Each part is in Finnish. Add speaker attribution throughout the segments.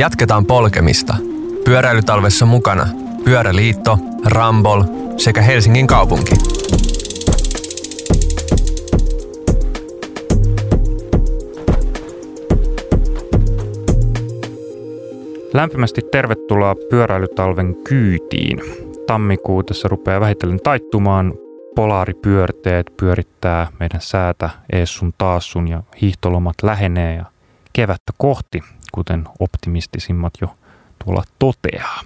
Speaker 1: Jatketaan polkemista. Pyöräilytalvessa mukana Pyöräliitto, Rambol sekä Helsingin kaupunki.
Speaker 2: Lämpimästi tervetuloa pyöräilytalven kyytiin. Tammikuu tässä rupeaa vähitellen taittumaan. Polaaripyörteet pyörittää meidän säätä ees sun taas sun ja hiihtolomat lähenee ja kevättä kohti, kuten optimistisimmat jo tuolla toteaa.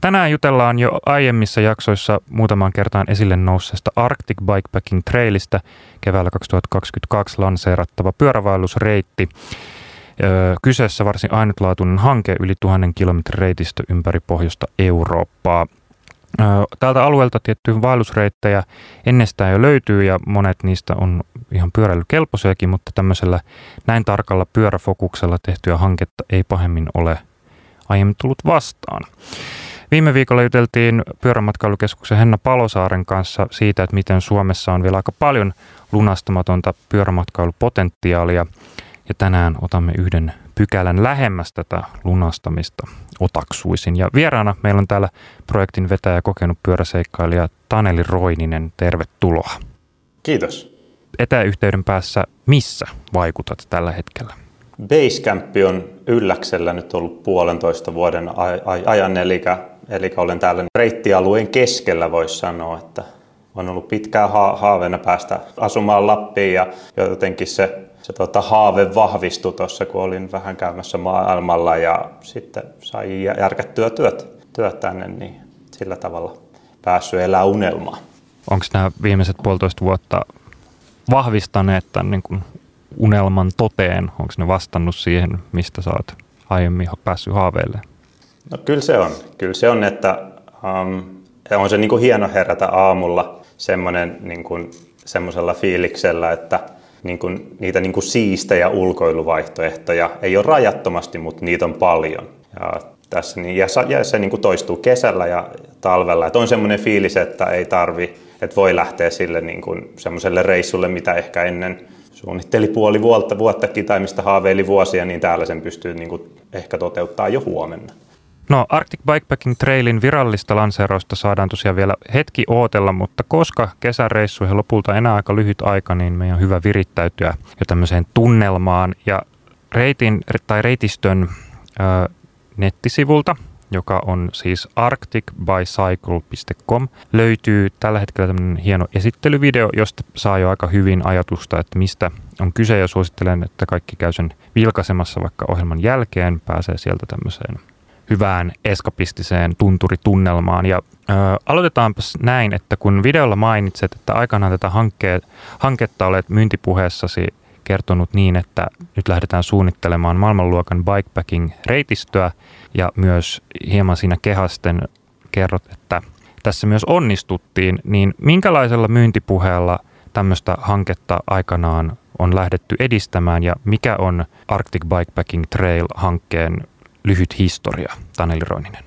Speaker 2: Tänään jutellaan jo aiemmissa jaksoissa muutamaan kertaan esille nousseesta Arctic Bikepacking Trailista keväällä 2022 lanseerattava pyörävaellusreitti. Kyseessä varsin ainutlaatuinen hanke yli tuhannen kilometrin reitistö ympäri pohjoista Eurooppaa. Täältä alueelta tiettyjä vaellusreittejä ennestään jo löytyy ja monet niistä on ihan pyöräilykelpoisiakin, mutta tämmöisellä näin tarkalla pyöräfokuksella tehtyä hanketta ei pahemmin ole aiemmin tullut vastaan. Viime viikolla juteltiin pyörämatkailukeskuksen Henna Palosaaren kanssa siitä, että miten Suomessa on vielä aika paljon lunastamatonta pyörämatkailupotentiaalia. Ja tänään otamme yhden pykälän lähemmäs tätä lunastamista otaksuisin. Ja vieraana meillä on täällä projektin vetäjä kokenut pyöräseikkailija Taneli Roininen. Tervetuloa.
Speaker 3: Kiitos.
Speaker 2: Etäyhteyden päässä missä vaikutat tällä hetkellä?
Speaker 3: Basecamp on ylläksellä nyt ollut puolentoista vuoden ajan, eli, eli olen täällä reittialueen keskellä, voisi sanoa, että on ollut pitkään ha- haaveena päästä asumaan Lappiin ja jotenkin se, se tota, haave vahvistui tuossa, kun olin vähän käymässä maailmalla ja sitten sai järkättyä työt, työt tänne, niin sillä tavalla päässyt elää unelmaa.
Speaker 2: Onko nämä viimeiset puolitoista vuotta vahvistaneet tämän niin kuin unelman toteen? Onko ne vastannut siihen, mistä sä oot aiemmin päässyt haaveille?
Speaker 3: No kyllä se on. Kyllä se on, että um, on se niin kuin hieno herätä aamulla semmoinen niin kuin, semmoisella fiiliksellä, että niin kuin, niitä niin kuin siistejä ulkoiluvaihtoehtoja ei ole rajattomasti, mutta niitä on paljon. Ja, tässä, niin, ja, ja se niin kuin toistuu kesällä ja talvella. Että on semmoinen fiilis, että ei tarvi, että voi lähteä sille niin kuin, semmoiselle reissulle, mitä ehkä ennen suunnitteli puoli vuotta, vuottakin tai mistä haaveili vuosia, niin täällä sen pystyy niin kuin ehkä toteuttaa jo huomenna.
Speaker 2: No Arctic Bikepacking Trailin virallista lanseerausta saadaan tosiaan vielä hetki ootella, mutta koska kesäreissuihin lopulta enää aika lyhyt aika, niin meidän on hyvä virittäytyä jo tämmöiseen tunnelmaan. Ja reitin tai reitistön ö, nettisivulta joka on siis arcticbicycle.com. Löytyy tällä hetkellä tämmöinen hieno esittelyvideo, josta saa jo aika hyvin ajatusta, että mistä on kyse ja suosittelen, että kaikki käy sen vilkaisemassa vaikka ohjelman jälkeen, pääsee sieltä tämmöiseen hyvään eskapistiseen tunturitunnelmaan. Ja ö, aloitetaanpas näin, että kun videolla mainitset, että aikanaan tätä hankkeet, hanketta olet myyntipuheessasi kertonut niin, että nyt lähdetään suunnittelemaan maailmanluokan bikepacking-reitistöä ja myös hieman siinä kehasten kerrot, että tässä myös onnistuttiin, niin minkälaisella myyntipuheella tämmöistä hanketta aikanaan on lähdetty edistämään ja mikä on Arctic Bikepacking Trail-hankkeen lyhyt historia, Taneli Roininen?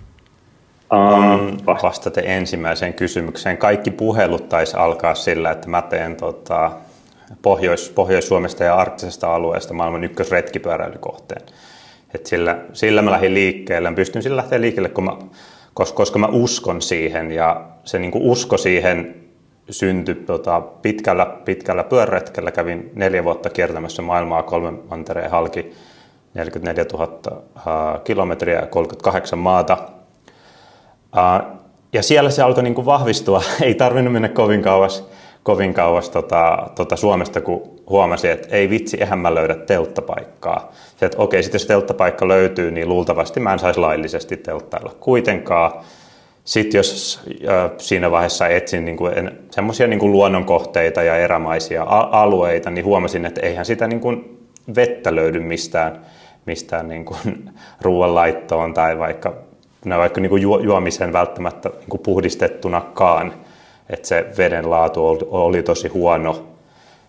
Speaker 3: Um, vastata ensimmäiseen kysymykseen. Kaikki puhelut taisi alkaa sillä, että mä teen tota, Pohjois, Pohjois-Suomesta ja arktisesta alueesta maailman ykkösretkipyöräilykohteen. Et sillä, sillä mä lähdin liikkeelle. Mä pystyn sillä lähteä liikkeelle, kun mä, koska, koska mä uskon siihen. Ja se niin usko siihen syntyi tota, pitkällä, pitkällä pyöräretkellä. Kävin neljä vuotta kiertämässä maailmaa kolmen mantereen halki 44 000 uh, kilometriä ja 38 maata. Ja siellä se alkoi niin vahvistua. Ei tarvinnut mennä kovin kauas kovin kauas tota, tota Suomesta, kun huomasin, että ei vitsi, eihän mä löydä telttapaikkaa. Se, että okei, sitten jos telttapaikka löytyy, niin luultavasti mä en saisi laillisesti telttailla kuitenkaan. Sitten jos siinä vaiheessa etsin niin semmoisia niin luonnonkohteita ja erämaisia alueita, niin huomasin, että eihän sitä niin kuin vettä löydy mistään, mistään niin kuin ruoanlaittoon tai vaikka, vaikka niin kuin juomisen välttämättä niin kuin puhdistettunakaan – että se veden laatu oli tosi huono.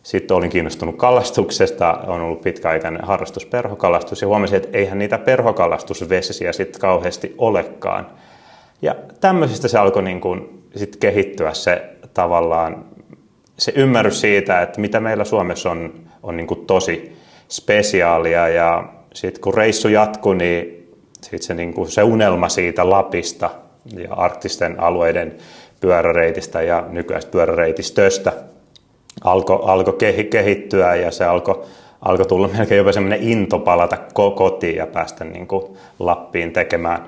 Speaker 3: Sitten olin kiinnostunut kalastuksesta, on ollut pitkäaikainen harrastus perhokalastus ja huomasin, että eihän niitä perhokalastusvesiä sitten kauheasti olekaan. Ja tämmöisistä se alkoi niin kuin sit kehittyä se tavallaan se ymmärrys siitä, että mitä meillä Suomessa on, on niin kuin tosi spesiaalia ja sitten kun reissu jatkui, niin sit se, niin kuin se unelma siitä Lapista ja arktisten alueiden pyöräreitistä ja nykyisestä pyöräreitistöstä alkoi alko kehittyä ja se alkoi alko tulla melkein jopa semmoinen into palata kotiin ja päästä niin kuin Lappiin tekemään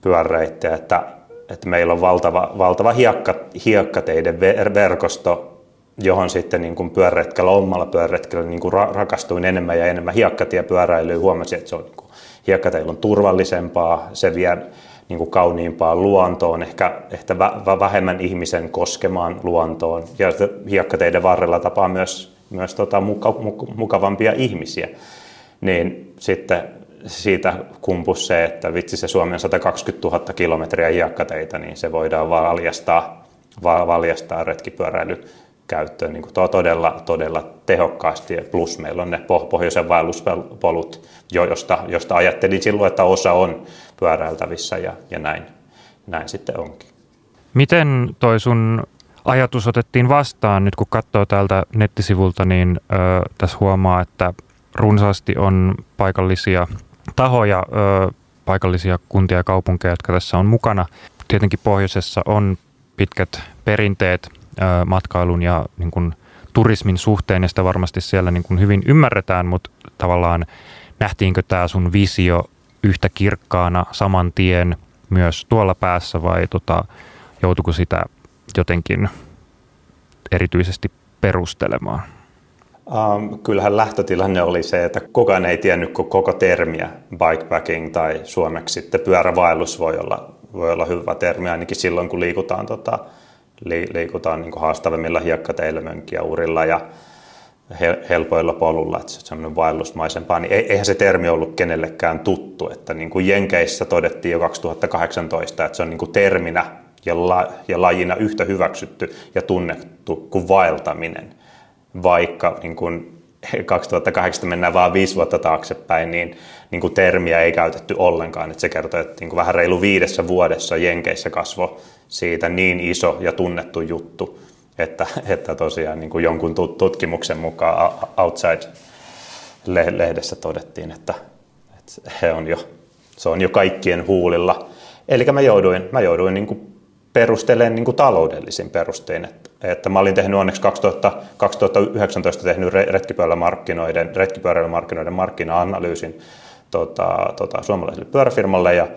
Speaker 3: pyöräreittejä, että, että meillä on valtava, valtava hiekka, hiekkateiden verkosto, johon sitten niin kuin pyöräretkellä, omalla pyöräretkellä niin kuin rakastuin enemmän ja enemmän hiekkatiepyöräilyyn. Huomasin, että se on, niin kuin, hiekkateillä on turvallisempaa, se vie niin kuin kauniimpaan luontoon, ehkä, ehkä vähemmän ihmisen koskemaan luontoon. Ja hiekkateiden varrella tapaa myös, myös tota, muka, mukavampia ihmisiä. Niin sitten siitä kumpus se, että vitsi se Suomen 120 000 kilometriä hiekkateitä, niin se voidaan valjastaa, valjastaa retkipyöräily käyttöön niin kuin todella, todella tehokkaasti. Plus meillä on ne pohjoisen vaelluspolut, josta, josta ajattelin silloin, että osa on pyöräiltävissä ja, ja näin, näin sitten onkin.
Speaker 2: Miten toi sun ajatus otettiin vastaan nyt kun katsoo täältä nettisivulta, niin ö, tässä huomaa, että runsaasti on paikallisia tahoja, ö, paikallisia kuntia ja kaupunkeja, jotka tässä on mukana. Tietenkin pohjoisessa on pitkät perinteet matkailun ja niin kuin, turismin suhteen, ja sitä varmasti siellä niin kuin hyvin ymmärretään, mutta tavallaan nähtiinkö tämä sun visio yhtä kirkkaana saman tien myös tuolla päässä vai tota, joutuiko sitä jotenkin erityisesti perustelemaan?
Speaker 3: Um, kyllähän lähtötilanne oli se, että kukaan ei tiennyt koko termiä bikepacking tai suomeksi sitten pyörävaellus voi olla, voi olla hyvä termi ainakin silloin, kun liikutaan, tota, liikutaan niin haastavimmilla hiekkateillä, urilla ja helpoilla polulla, että se on semmoinen vaellusmaisempaa, niin eihän se termi ollut kenellekään tuttu. Että niin kuin Jenkeissä todettiin jo 2018, että se on niin kuin terminä ja, la, ja lajina yhtä hyväksytty ja tunnettu kuin vaeltaminen. Vaikka niin kuin 2008 mennään vaan viisi vuotta taaksepäin, niin, niin kuin termiä ei käytetty ollenkaan. Että se kertoo, että niin kuin vähän reilu viidessä vuodessa Jenkeissä kasvoi siitä niin iso ja tunnettu juttu, että, että tosiaan niin kuin jonkun tutkimuksen mukaan Outside-lehdessä todettiin, että, että he on jo, se on jo kaikkien huulilla. Eli mä jouduin, mä jouduin niin kuin perustelemaan niin kuin taloudellisin perustein. Että, että mä olin tehnyt onneksi 2000, 2019 tehnyt retkipyörämarkkinoiden, retkipyöräilymarkkinoiden markkina-analyysin tota, tota, suomalaiselle pyöräfirmalle ja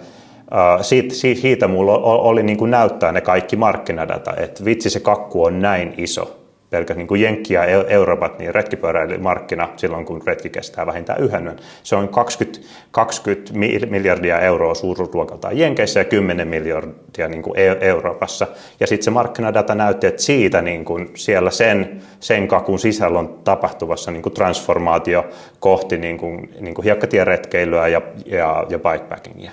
Speaker 3: siitä, siitä mulla oli niin kuin näyttää ne kaikki markkinadata, että vitsi se kakku on näin iso. Pelkästään niin kuin Jenkki ja Euroopat, niin retkipyöräilymarkkina silloin, kun retki kestää vähintään yhden yön, se on 20, 20 miljardia euroa suuruusluokaltaan Jenkeissä ja 10 miljardia niin kuin Euroopassa. Ja sitten se markkinadata näytti, että siitä niin kuin siellä sen, sen kakun sisällä on tapahtuvassa niin kuin transformaatio kohti niin kuin, niin kuin hiekkatieretkeilyä ja, ja, ja bikepackingia.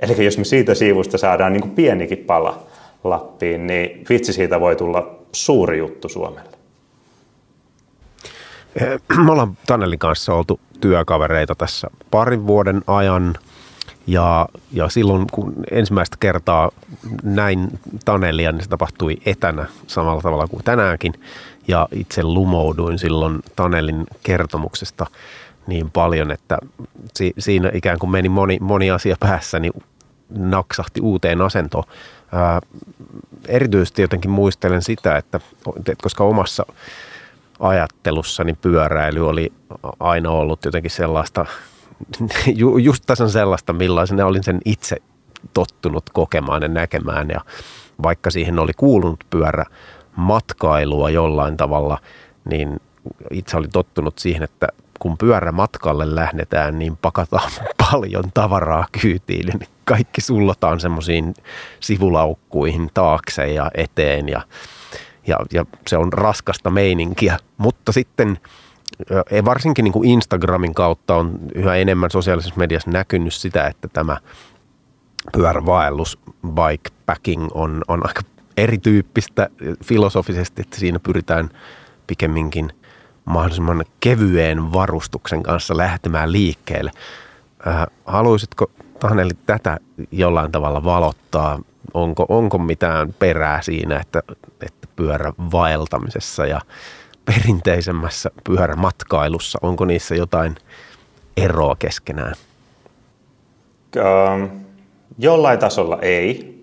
Speaker 3: Eli jos me siitä siivusta saadaan niin kuin pienikin pala Lappiin, niin vitsi siitä voi tulla suuri juttu Suomelle.
Speaker 4: Eh, me ollaan Tanelin kanssa oltu työkavereita tässä parin vuoden ajan ja, ja silloin kun ensimmäistä kertaa näin Tanelia, niin se tapahtui etänä samalla tavalla kuin tänäänkin ja itse lumouduin silloin Tanelin kertomuksesta niin paljon, että si, siinä ikään kuin meni moni, moni asia päässäni naksahti uuteen asentoon. Ää, erityisesti jotenkin muistelen sitä, että, koska omassa ajattelussani pyöräily oli aina ollut jotenkin sellaista, just tasan sellaista, millaisena olin sen itse tottunut kokemaan ja näkemään. Ja vaikka siihen oli kuulunut pyörä matkailua jollain tavalla, niin itse oli tottunut siihen, että kun pyörämatkalle lähdetään, niin pakataan paljon tavaraa kyytiin, niin kaikki sullotaan semmoisiin sivulaukkuihin taakse ja eteen ja, ja, ja se on raskasta meininkiä. Mutta sitten varsinkin niin kuin Instagramin kautta on yhä enemmän sosiaalisessa mediassa näkynyt sitä, että tämä pyörävaellus, bikepacking on, on aika erityyppistä filosofisesti, että siinä pyritään pikemminkin mahdollisimman kevyeen varustuksen kanssa lähtemään liikkeelle. Haluaisitko Taneli tätä jollain tavalla valottaa? Onko, onko mitään perää siinä, että, että pyörävaeltamisessa ja perinteisemmässä pyörämatkailussa, onko niissä jotain eroa keskenään?
Speaker 3: Ähm, jollain tasolla ei,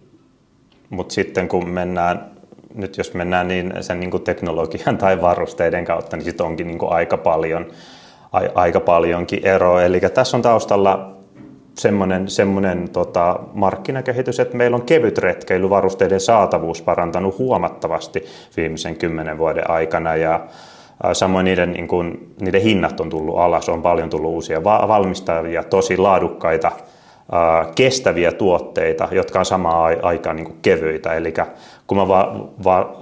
Speaker 3: mutta sitten kun mennään, nyt jos mennään niin sen niin kuin teknologian tai varusteiden kautta, niin sitten onkin niin kuin aika, paljon, aika paljonkin eroa. Eli tässä on taustalla semmoinen, semmoinen tota, markkinakehitys, että meillä on kevyt retkeilyvarusteiden saatavuus parantanut huomattavasti viimeisen kymmenen vuoden aikana ja Samoin niiden, niin kuin, niiden hinnat on tullut alas, on paljon tullut uusia valmistajia, tosi laadukkaita, kestäviä tuotteita, jotka on samaan aikaan niin kevyitä. Eli kun mä va- va-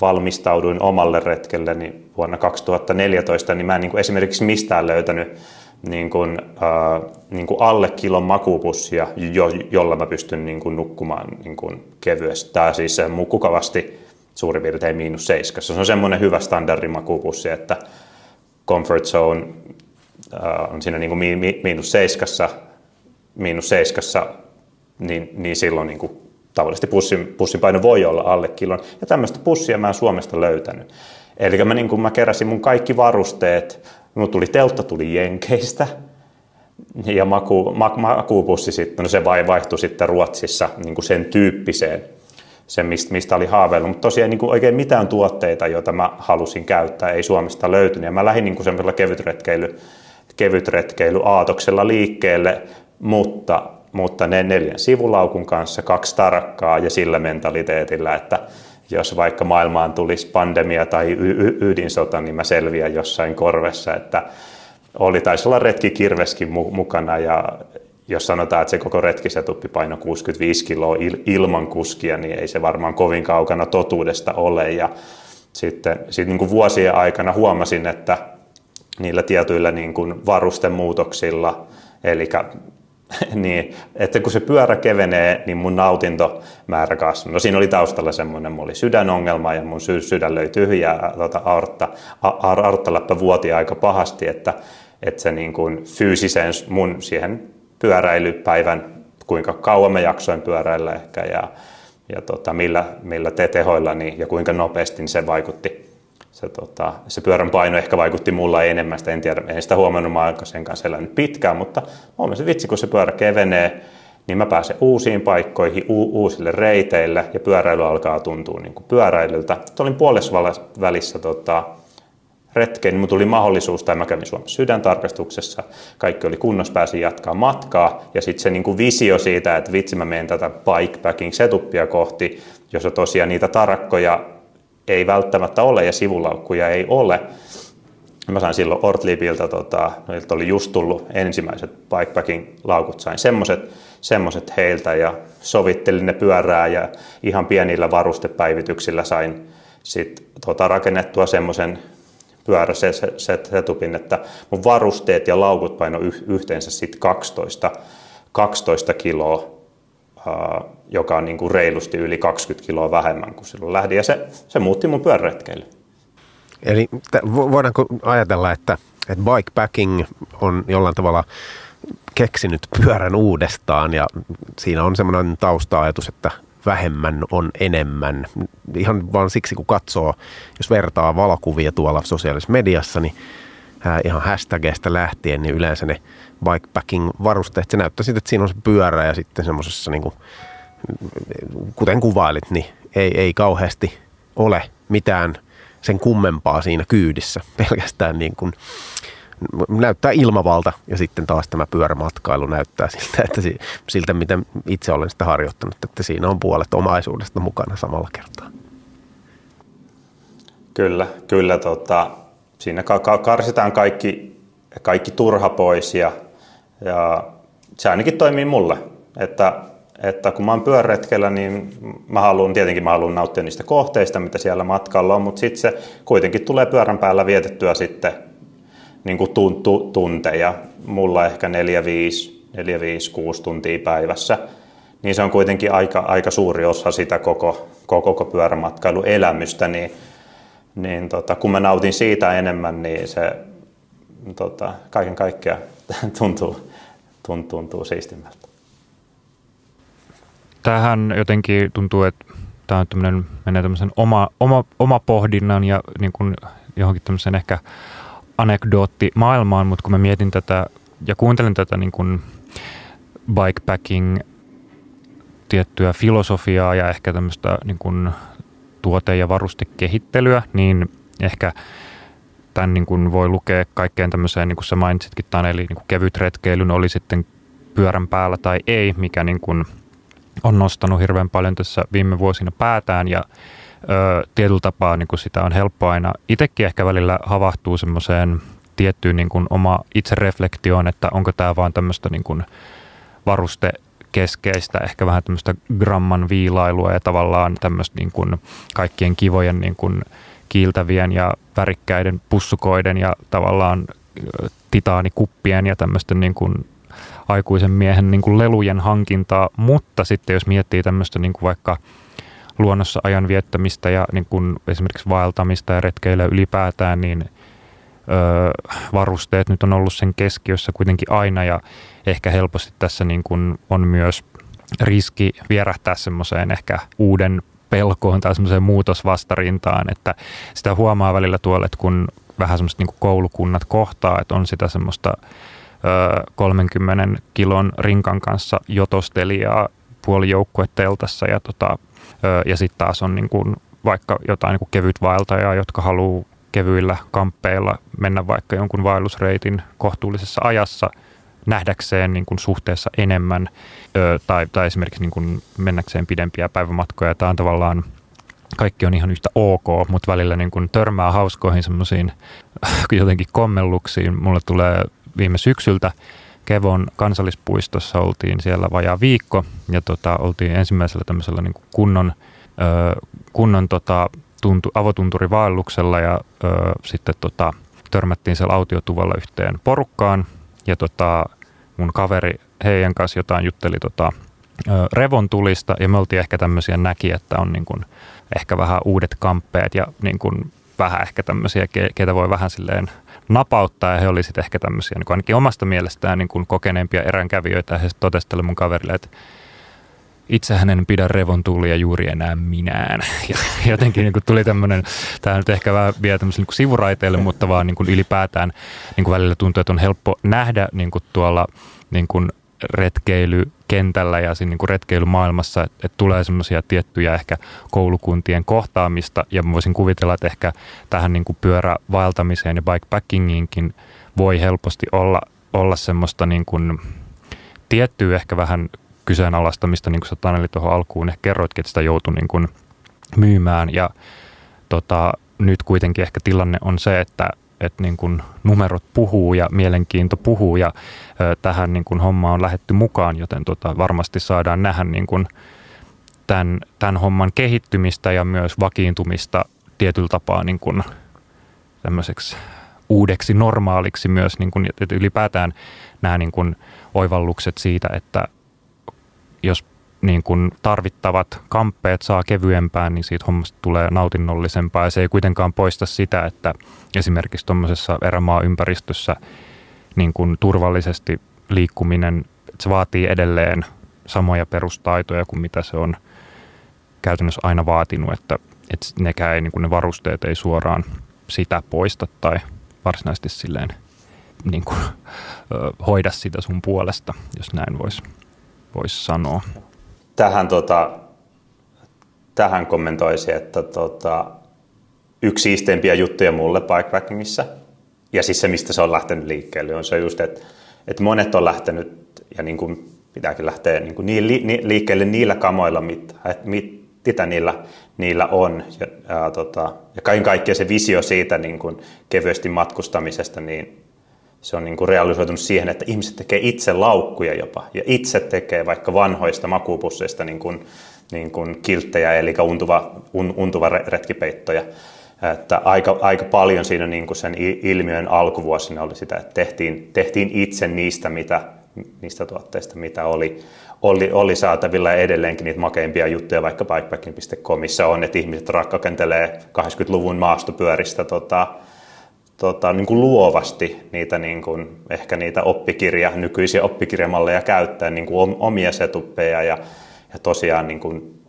Speaker 3: valmistauduin omalle retkelle niin vuonna 2014, niin mä en niin esimerkiksi mistään löytänyt niin kuin, äh, niin kuin alle kilon makupussia, jo, jolla mä pystyn niin kuin nukkumaan niin kuin kevyesti. Tämä siis mukukavasti suurin piirtein miinus seiskassa. Se on semmoinen hyvä standardimakupussi, että comfort zone äh, on siinä niin kuin miinus seiskassa, miinus seiskassa, niin, niin silloin niin kuin tavallisesti pussin, pussin paino voi olla alle kilon. Ja tämmöistä pussia mä en Suomesta löytänyt. Eli mä, niin kuin mä keräsin mun kaikki varusteet, mun tuli teltta tuli Jenkeistä, ja maku, ma, makupussi sitten, no se vai vaihtui sitten Ruotsissa niin kuin sen tyyppiseen se, mistä, mistä oli haaveillut. Mutta tosiaan niin kuin oikein mitään tuotteita, joita mä halusin käyttää, ei Suomesta löytynyt. Ja mä lähdin niin semmoisella kevytretkeily, aatoksella liikkeelle, mutta, mutta ne neljän sivulaukun kanssa kaksi tarakkaa ja sillä mentaliteetillä, että jos vaikka maailmaan tulisi pandemia tai y- y- ydinsota, niin mä selviän jossain korvessa, että oli taisi olla retkikirveskin mu- mukana ja jos sanotaan, että se koko retkisetuppi paino 65 kiloa il, ilman kuskia, niin ei se varmaan kovin kaukana totuudesta ole. Ja sitten sit niin kuin vuosien aikana huomasin, että niillä tietyillä niin kuin varustemuutoksilla, eli niin, että kun se pyörä kevenee, niin mun nautintomäärä kasvaa. No siinä oli taustalla semmoinen, mulla oli sydänongelma ja mun sydän löi tyhjää tuota, aortta, aorttaläppä vuoti aika pahasti, että, että se niin kuin fyysisen mun siihen pyöräilypäivän, kuinka kauan mä jaksoin pyöräillä ehkä ja, ja tota, millä, millä te tehoilla niin, ja kuinka nopeasti niin se vaikutti. Se, tota, se pyörän paino ehkä vaikutti mulla enemmän, sitä en tiedä, en sitä huomannut, mä sen kanssa elänyt pitkään, mutta huomasin vitsi, kun se pyörä kevenee, niin mä pääsen uusiin paikkoihin, u- uusille reiteille ja pyöräily alkaa tuntua niin kuin pyöräilyltä. Olin puolessa välissä tota, retkeen, niin tuli mahdollisuus, tai mä kävin Suomessa sydäntarkastuksessa, kaikki oli kunnossa, pääsin jatkaa matkaa, ja sitten se niin kuin visio siitä, että vitsi mä menen tätä bikepacking setupia kohti, jossa tosiaan niitä tarakkoja ei välttämättä ole ja sivulaukkuja ei ole. Mä sain silloin Ortlibilta, tota, niiltä oli just tullut ensimmäiset bikepacking laukut, sain semmoset, semmoset heiltä ja sovittelin ne pyörää ja ihan pienillä varustepäivityksillä sain sit, tota, rakennettua semmoisen pyörä se, se, se setupin, että mun varusteet ja laukut paino yhteensä sitten 12, 12 kiloa, ää, joka on niin kuin reilusti yli 20 kiloa vähemmän kuin silloin lähdin. Ja se, se muutti mun pyöräretkeily.
Speaker 4: Eli voidaanko ajatella, että, että bikepacking on jollain tavalla keksinyt pyörän uudestaan ja siinä on semmoinen tausta-ajatus, että vähemmän on enemmän. Ihan vaan siksi, kun katsoo, jos vertaa valokuvia tuolla sosiaalisessa mediassa, niin ihan hashtagista lähtien, niin yleensä ne bikepacking-varusteet, se näyttää sitten, että siinä on se pyörä ja sitten semmoisessa, niin kuin, kuten kuvailit, niin ei, ei kauheasti ole mitään sen kummempaa siinä kyydissä. Pelkästään niin kuin näyttää ilmavalta ja sitten taas tämä pyörämatkailu näyttää siltä, että siltä miten itse olen sitä harjoittanut, että siinä on puolet omaisuudesta mukana samalla kertaa.
Speaker 3: Kyllä, kyllä tota, siinä karsitaan kaikki, kaikki turha pois ja, ja se ainakin toimii mulle, että, että kun mä oon pyöräretkellä, niin mä haluan, tietenkin mä haluan nauttia niistä kohteista, mitä siellä matkalla on, mutta sitten se kuitenkin tulee pyörän päällä vietettyä sitten niin kuin tuntu, tunteja, mulla ehkä 4, 5, 4, 5, 6 tuntia päivässä, niin se on kuitenkin aika, aika suuri osa sitä koko, koko, koko pyörämatkailuelämystä, niin, niin tota, kun mä nautin siitä enemmän, niin se tota, kaiken kaikkiaan tuntuu, tuntuu, tuntuu siistimmältä.
Speaker 2: Tähän jotenkin tuntuu, että tämä on tämmöinen, menee tämmöisen oma, oma, oma pohdinnan ja niin kuin johonkin tämmöisen ehkä anekdootti maailmaan, mutta kun mä mietin tätä ja kuuntelen tätä niin kuin bikepacking tiettyä filosofiaa ja ehkä tämmöistä niin kuin tuote- ja varustekehittelyä, niin ehkä tämän niin kuin voi lukea kaikkeen tämmöiseen, niin kuin sä mainitsitkin Taneli, niin kuin kevyt retkeilyn oli sitten pyörän päällä tai ei, mikä niin kuin on nostanut hirveän paljon tässä viime vuosina päätään ja ö, tietyllä tapaa niin kuin sitä on helppo aina itsekin ehkä välillä havahtuu semmoiseen tiettyyn niin kuin oma itsereflektioon, että onko tämä vaan tämmöistä niin kuin varuste keskeistä, ehkä vähän tämmöistä gramman viilailua ja tavallaan tämmöistä niin kuin kaikkien kivojen niin kuin kiiltävien ja värikkäiden pussukoiden ja tavallaan titaanikuppien ja tämmöisten niin kuin aikuisen miehen niin kuin lelujen hankintaa, mutta sitten jos miettii tämmöistä niin kuin vaikka luonnossa ajan viettämistä ja niin kuin esimerkiksi vaeltamista ja retkeilyä ylipäätään, niin ö, varusteet nyt on ollut sen keskiössä kuitenkin aina ja ehkä helposti tässä niin kuin on myös riski vierähtää semmoiseen ehkä uuden pelkoon tai semmoiseen muutosvastarintaan, että sitä huomaa välillä tuolla, että kun vähän semmoista niin koulukunnat kohtaa, että on sitä semmoista 30 kilon rinkan kanssa jotostelijaa puolijoukkueteltassa ja, tota, ja sitten taas on niin kuin vaikka jotain niin kevytvaeltajaa, jotka haluaa kevyillä kamppeilla mennä vaikka jonkun vaellusreitin kohtuullisessa ajassa nähdäkseen niin kuin suhteessa enemmän tai, tai esimerkiksi niin kuin mennäkseen pidempiä päivämatkoja. Tämä on tavallaan kaikki on ihan yhtä ok, mutta välillä niin kuin törmää hauskoihin semmoisiin jotenkin kommelluksiin. Mulle tulee viime syksyltä. Kevon kansallispuistossa oltiin siellä vajaa viikko ja tota, oltiin ensimmäisellä tämmöisellä niin kunnon, ö, kunnon tota, tuntu, avotunturivaelluksella ja ö, sitten tota, törmättiin siellä autiotuvalla yhteen porukkaan ja tota, mun kaveri heidän kanssa jotain jutteli tota, ö, revontulista ja me oltiin ehkä tämmöisiä näki, että on niin kuin, ehkä vähän uudet kamppeet ja niin kuin, vähän ehkä tämmöisiä, keitä voi vähän silleen napauttaa ja he olisivat ehkä tämmöisiä niin ainakin omasta mielestään niin kuin kokeneempia eränkävijöitä ja he totesivat mun kaverille, että itse hänen pidä revontulia juuri enää minään. Ja jotenkin niin kuin tuli tämmöinen, tämä nyt ehkä vähän vielä tämmöiselle niin sivuraiteille, mutta vaan niin kuin ylipäätään niin kuin välillä tuntuu, että on helppo nähdä niin kuin tuolla niin kuin retkeilykentällä ja siinä niin kuin retkeilymaailmassa, että, että tulee semmoisia tiettyjä ehkä koulukuntien kohtaamista. Ja mä voisin kuvitella, että ehkä tähän niin kuin pyörävaeltamiseen ja bikepackingiinkin voi helposti olla, olla semmoista niin kuin tiettyä ehkä vähän kyseenalaistamista, niin kuin sä Taneli tuohon alkuun ehkä kerroitkin, että sitä joutui niin kuin myymään. Ja tota, nyt kuitenkin ehkä tilanne on se, että, että niin kuin numerot puhuu ja mielenkiinto puhuu ja tähän niin kuin hommaan on lähetty mukaan, joten tota, varmasti saadaan nähdä niin kuin tämän, tämän homman kehittymistä ja myös vakiintumista tietyllä tapaa niin kuin tämmöiseksi uudeksi normaaliksi myös, niin kuin, että ylipäätään nämä niin kuin oivallukset siitä, että jos niin kuin tarvittavat kamppeet saa kevyempään, niin siitä hommasta tulee nautinnollisempaa. Ja se ei kuitenkaan poista sitä, että esimerkiksi tuommoisessa erämaa-ympäristössä niin kuin turvallisesti liikkuminen, se vaatii edelleen samoja perustaitoja kuin mitä se on käytännössä aina vaatinut, että, että nekään ei, niin kuin ne varusteet ei suoraan sitä poista tai varsinaisesti silleen niin kuin, hoida sitä sun puolesta, jos näin voisi vois sanoa
Speaker 3: tähän, tota, tähän kommentoisin, että tota, yksi siisteimpiä juttuja mulle bikepackingissa, ja siis se, mistä se on lähtenyt liikkeelle, on se just, että, että monet on lähtenyt, ja niin kuin pitääkin lähteä niin kuin liikkeelle niillä kamoilla, mitä, mit, mitä niillä, niillä on. Ja, ja, tota, ja kaiken kaikkiaan se visio siitä niin kuin kevyesti matkustamisesta, niin se on niin kuin realisoitunut siihen, että ihmiset tekee itse laukkuja jopa ja itse tekee vaikka vanhoista makupusseista niin kuin, niin kuin kilttejä eli untuva, un, untuva retkipeittoja. Että aika, aika paljon siinä niin kuin sen ilmiön alkuvuosina oli sitä, että tehtiin, tehtiin itse niistä, mitä, niistä tuotteista, mitä oli, oli, oli saatavilla ja edelleenkin niitä makeimpia juttuja vaikka bikepacking.comissa on, että ihmiset rakkakentelee 80-luvun maastopyöristä tota, tota, niin kuin luovasti niitä niin kuin, ehkä niitä oppikirja, nykyisiä oppikirjamalleja käyttää niin kuin omia setuppeja ja, ja tosiaan niin kuin,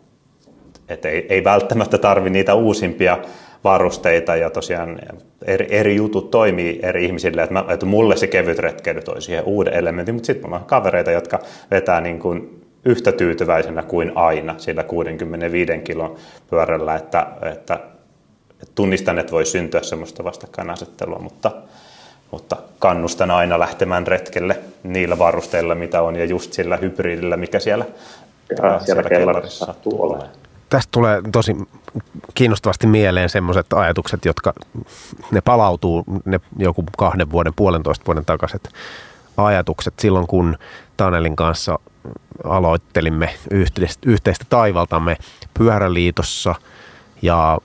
Speaker 3: et ei, ei välttämättä tarvi niitä uusimpia varusteita ja tosiaan eri, eri jutut toimii eri ihmisille, että, mä, että mulle se kevyt retkeily toi siihen uuden elementin, mutta sitten mulla on kavereita, jotka vetää niin kuin yhtä tyytyväisenä kuin aina sillä 65 kilon pyörällä, että, että, että tunnistan, että voi syntyä semmoista vastakkainasettelua, mutta, mutta kannustan aina lähtemään retkelle niillä varusteilla, mitä on, ja just sillä hybridillä, mikä siellä,
Speaker 5: ja, siellä, siellä kellarissa sattuu olemaan.
Speaker 4: tästä tulee tosi kiinnostavasti mieleen semmoiset ajatukset, jotka ne palautuu, ne joku kahden vuoden, puolentoista vuoden takaiset ajatukset. Silloin, kun Tanelin kanssa aloittelimme yhteistä, yhteistä taivaltamme pyöräliitossa ja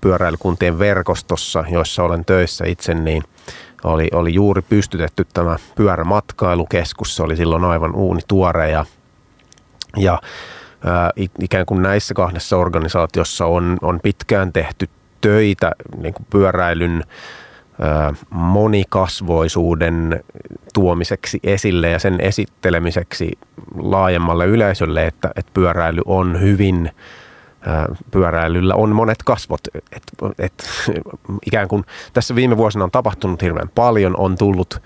Speaker 4: pyöräilykuntien verkostossa, joissa olen töissä itse, niin oli, oli juuri pystytetty tämä pyörämatkailukeskus. Se oli silloin aivan uuni tuore ja, ja ikään kuin näissä kahdessa organisaatiossa on, on pitkään tehty töitä niin kuin pyöräilyn monikasvoisuuden tuomiseksi esille ja sen esittelemiseksi laajemmalle yleisölle, että, että pyöräily on hyvin, pyöräilyllä on monet kasvot. Et, et, ikään kuin tässä viime vuosina on tapahtunut hirveän paljon, on tullut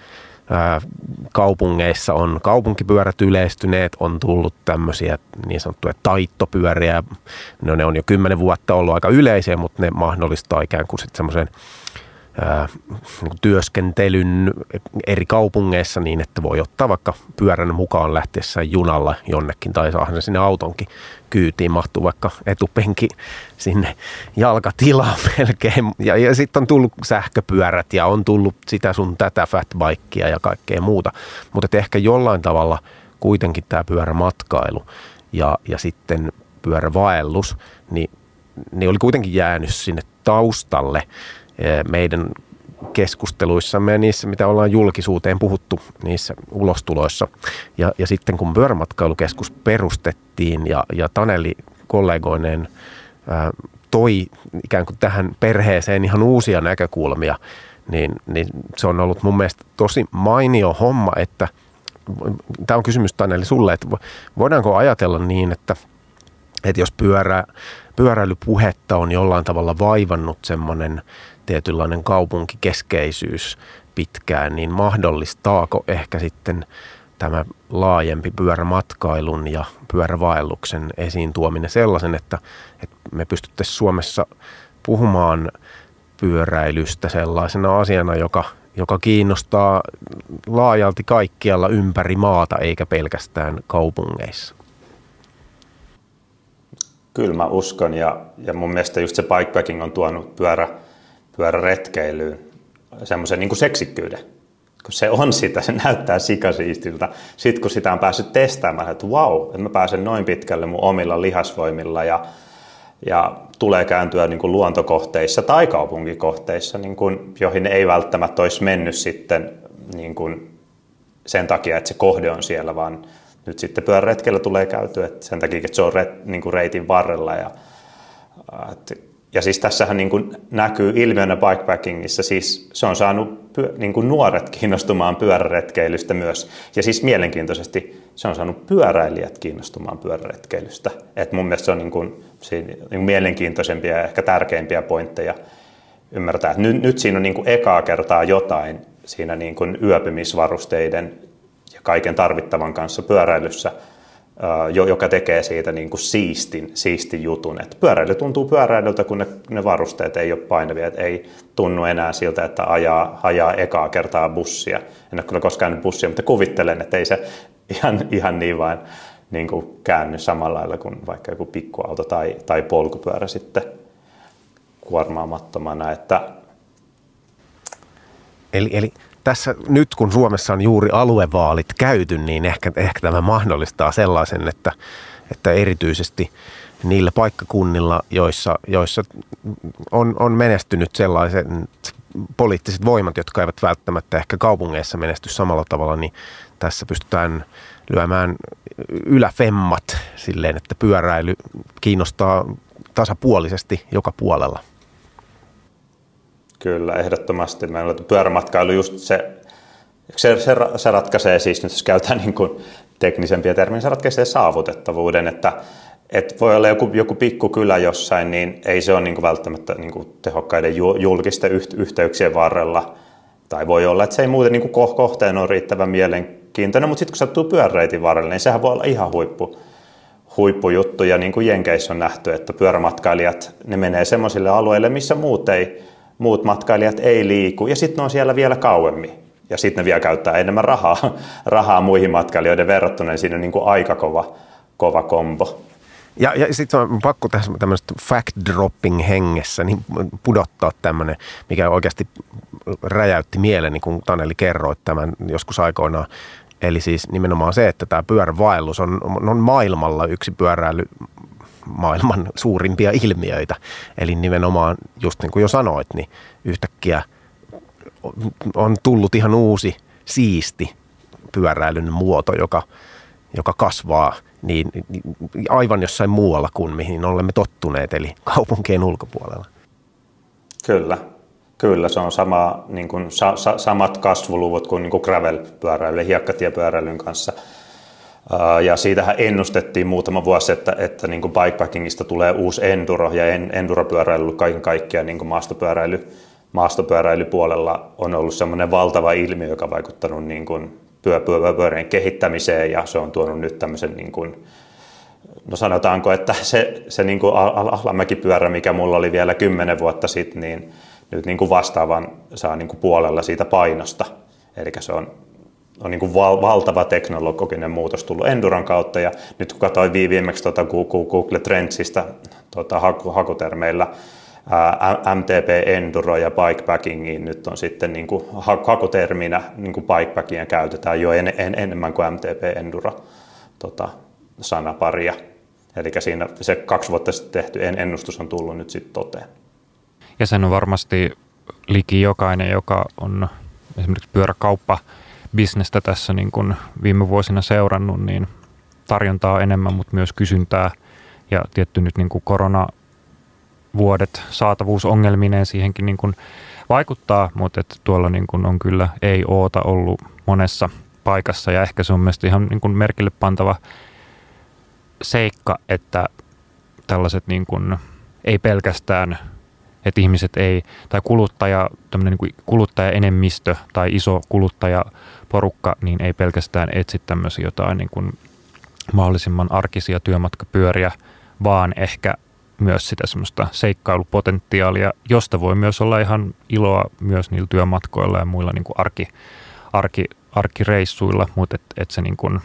Speaker 4: kaupungeissa on kaupunkipyörät yleistyneet, on tullut tämmöisiä niin sanottuja taittopyöriä. No ne on jo kymmenen vuotta ollut aika yleisiä, mutta ne mahdollistaa ikään kuin sitten semmoisen työskentelyn eri kaupungeissa niin, että voi ottaa vaikka pyörän mukaan lähtiessä junalla jonnekin tai saada sinne autonkin kyytiin, mahtuu vaikka etupenki sinne jalkatilaan melkein. Ja, ja sitten on tullut sähköpyörät ja on tullut sitä sun tätä fatbikea ja kaikkea muuta. Mutta ehkä jollain tavalla kuitenkin tämä pyörämatkailu ja, ja sitten pyörävaellus, niin, niin oli kuitenkin jäänyt sinne taustalle – meidän keskusteluissamme ja niissä, mitä ollaan julkisuuteen puhuttu niissä ulostuloissa. Ja, ja sitten kun pyörämatkailukeskus perustettiin ja, ja Taneli kollegoineen ää, toi ikään kuin tähän perheeseen ihan uusia näkökulmia, niin, niin se on ollut mun mielestä tosi mainio homma, että tämä on kysymys Taneli sulle, että voidaanko ajatella niin, että, että jos pyörä, pyöräilypuhetta on jollain tavalla vaivannut semmoinen – tietynlainen kaupunkikeskeisyys pitkään, niin mahdollistaako ehkä sitten tämä laajempi pyörämatkailun ja pyörävaelluksen esiin tuominen sellaisen, että, että me pystyttäisiin Suomessa puhumaan pyöräilystä sellaisena asiana, joka, joka kiinnostaa laajalti kaikkialla ympäri maata eikä pelkästään kaupungeissa.
Speaker 3: Kyllä mä uskon ja, ja mun mielestä just se bikepacking on tuonut pyörä, pyöräretkeilyyn semmoisen niin seksikkyyden. Kun se on sitä, se näyttää sikasiistiltä. Sitten kun sitä on päässyt testaamaan, että wow, että mä pääsen noin pitkälle mun omilla lihasvoimilla ja, ja tulee kääntyä niin kuin luontokohteissa tai kaupunkikohteissa, niin kuin, joihin ei välttämättä olisi mennyt sitten niin kuin sen takia, että se kohde on siellä, vaan nyt sitten pyöräretkellä tulee käytyä että sen takia, että se on re, niin kuin reitin varrella. Ja, että ja siis tässähän niin kuin näkyy ilmiönä bikepackingissa, siis se on saanut pyö, niin kuin nuoret kiinnostumaan pyöräretkeilystä myös. Ja siis mielenkiintoisesti se on saanut pyöräilijät kiinnostumaan pyöräretkeilystä. Et mun mielestä se on niin kuin, siinä, niin kuin mielenkiintoisempia ja ehkä tärkeimpiä pointteja ymmärtää. Että nyt, nyt siinä on niin kuin ekaa kertaa jotain siinä niin kuin yöpymisvarusteiden ja kaiken tarvittavan kanssa pyöräilyssä – joka tekee siitä niin kuin siistin, siistin jutun. Et pyöräily tuntuu pyöräilyltä, kun ne, ne varusteet ei ole painavia. Et ei tunnu enää siltä, että ajaa, ajaa ekaa kertaa bussia. En ole kyllä koskaan bussia, mutta kuvittelen, että ei se ihan, ihan niin vain niin kuin käänny samalla lailla kuin vaikka joku pikkuauto tai, tai polkupyörä sitten kuormaamattomana. Että...
Speaker 4: Eli, eli tässä nyt kun Suomessa on juuri aluevaalit käyty, niin ehkä, ehkä tämä mahdollistaa sellaisen, että, että erityisesti niillä paikkakunnilla, joissa, joissa on, on menestynyt sellaiset poliittiset voimat, jotka eivät välttämättä ehkä kaupungeissa menesty samalla tavalla, niin tässä pystytään lyömään yläfemmat silleen, että pyöräily kiinnostaa tasapuolisesti joka puolella.
Speaker 3: Kyllä, ehdottomasti. Meillä on pyörämatkailu just se, se, se, se ratkaisee siis, nyt jos käytetään niin kuin teknisempiä termejä, se ratkaisee saavutettavuuden, että et voi olla joku, joku pikkukylä jossain, niin ei se ole niin kuin välttämättä niin kuin tehokkaiden julkisten yhteyksien varrella. Tai voi olla, että se ei muuten niin kuin kohteen ole riittävän mielenkiintoinen, mutta sitten kun sattuu pyöräreitin varrelle, niin sehän voi olla ihan huippu, huippujuttu. Ja niin kuin Jenkeissä on nähty, että pyörämatkailijat, ne menee semmoisille alueille, missä muut, ei, muut matkailijat ei liiku. Ja sitten ne on siellä vielä kauemmin. Ja sitten ne vielä käyttää enemmän rahaa, rahaa muihin matkailijoiden verrattuna, niin siinä on niin kuin aika kova, kova kombo.
Speaker 4: Ja, ja sitten on pakko tässä tämmöistä fact-dropping hengessä niin pudottaa tämmöinen, mikä oikeasti räjäytti mieleni, kun Taneli kerroit tämän joskus aikoinaan. Eli siis nimenomaan se, että tämä pyörävaellus on, on maailmalla yksi pyöräily maailman suurimpia ilmiöitä. Eli nimenomaan, just niin kuin jo sanoit, niin yhtäkkiä on tullut ihan uusi, siisti pyöräilyn muoto, joka, joka kasvaa niin, aivan jossain muualla kuin mihin olemme tottuneet, eli kaupunkien ulkopuolella.
Speaker 3: Kyllä, kyllä se on sama, niin kuin, sa, sa, samat kasvuluvut kuin, niin kuin gravel-pyöräilyn, hiekkatiepyöräilyn kanssa. Ja siitähän ennustettiin muutama vuosi, että, että niin bikepackingista tulee uusi enduro ja enduropyöräily kaiken kaikkiaan niin maastopyöräily, maastopyöräilypuolella on ollut semmoinen valtava ilmiö, joka on vaikuttanut niin kuin kehittämiseen ja se on tuonut nyt tämmöisen niin kuin, no sanotaanko, että se, se niin kuin mikä mulla oli vielä kymmenen vuotta sitten, niin nyt niin kuin vastaavan saa niin kuin puolella siitä painosta. Eli se on, on niin kuin val, valtava teknologinen muutos tullut Enduran kautta ja nyt kun katsoin viimeksi tuota Google Trendsistä tuota, hakutermeillä, MTP Enduro ja bikepackingiin nyt on sitten niin kuin hakuterminä niin kuin bikepackingia käytetään jo en, en, enemmän kuin MTP Enduro tota, sanaparia. Eli siinä se kaksi vuotta sitten tehty ennustus on tullut nyt sitten toteen.
Speaker 2: Ja sen on varmasti liki jokainen, joka on esimerkiksi pyöräkauppa bisnestä tässä niin kuin viime vuosina seurannut, niin tarjontaa enemmän, mutta myös kysyntää. Ja tietty nyt niin kuin korona vuodet saatavuusongelmineen siihenkin niin kuin vaikuttaa, mutta että tuolla niin kuin on kyllä ei oota ollut monessa paikassa ja ehkä se on mielestäni ihan niin kuin merkille pantava seikka, että tällaiset niin kuin, ei pelkästään, että ihmiset ei, tai kuluttaja, niin kuin kuluttajaenemmistö tai iso kuluttajaporukka, niin ei pelkästään etsi tämmöisiä jotain niin kuin mahdollisimman arkisia työmatkapyöriä, vaan ehkä myös sitä semmoista seikkailupotentiaalia, josta voi myös olla ihan iloa myös niillä työmatkoilla ja muilla niin kuin arki, arki, arkireissuilla, mutta et, et se niin kuin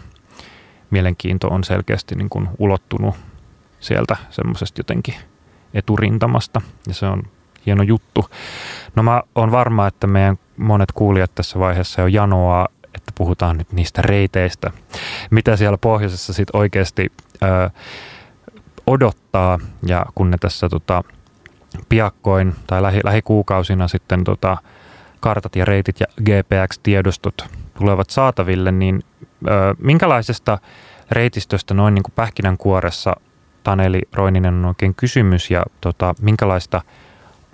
Speaker 2: mielenkiinto on selkeästi niin kuin ulottunut sieltä semmoisesta jotenkin eturintamasta ja se on hieno juttu. No mä oon varma, että meidän monet kuulijat tässä vaiheessa jo janoaa, että puhutaan nyt niistä reiteistä. Mitä siellä pohjoisessa sitten oikeasti ää, odottaa ja kun ne tässä tota, piakkoin tai lähi, lähikuukausina sitten tota, kartat ja reitit ja GPX-tiedostot tulevat saataville, niin ö, minkälaisesta reitistöstä noin niin kuin pähkinänkuoressa Taneli Roininen on oikein kysymys ja tota, minkälaista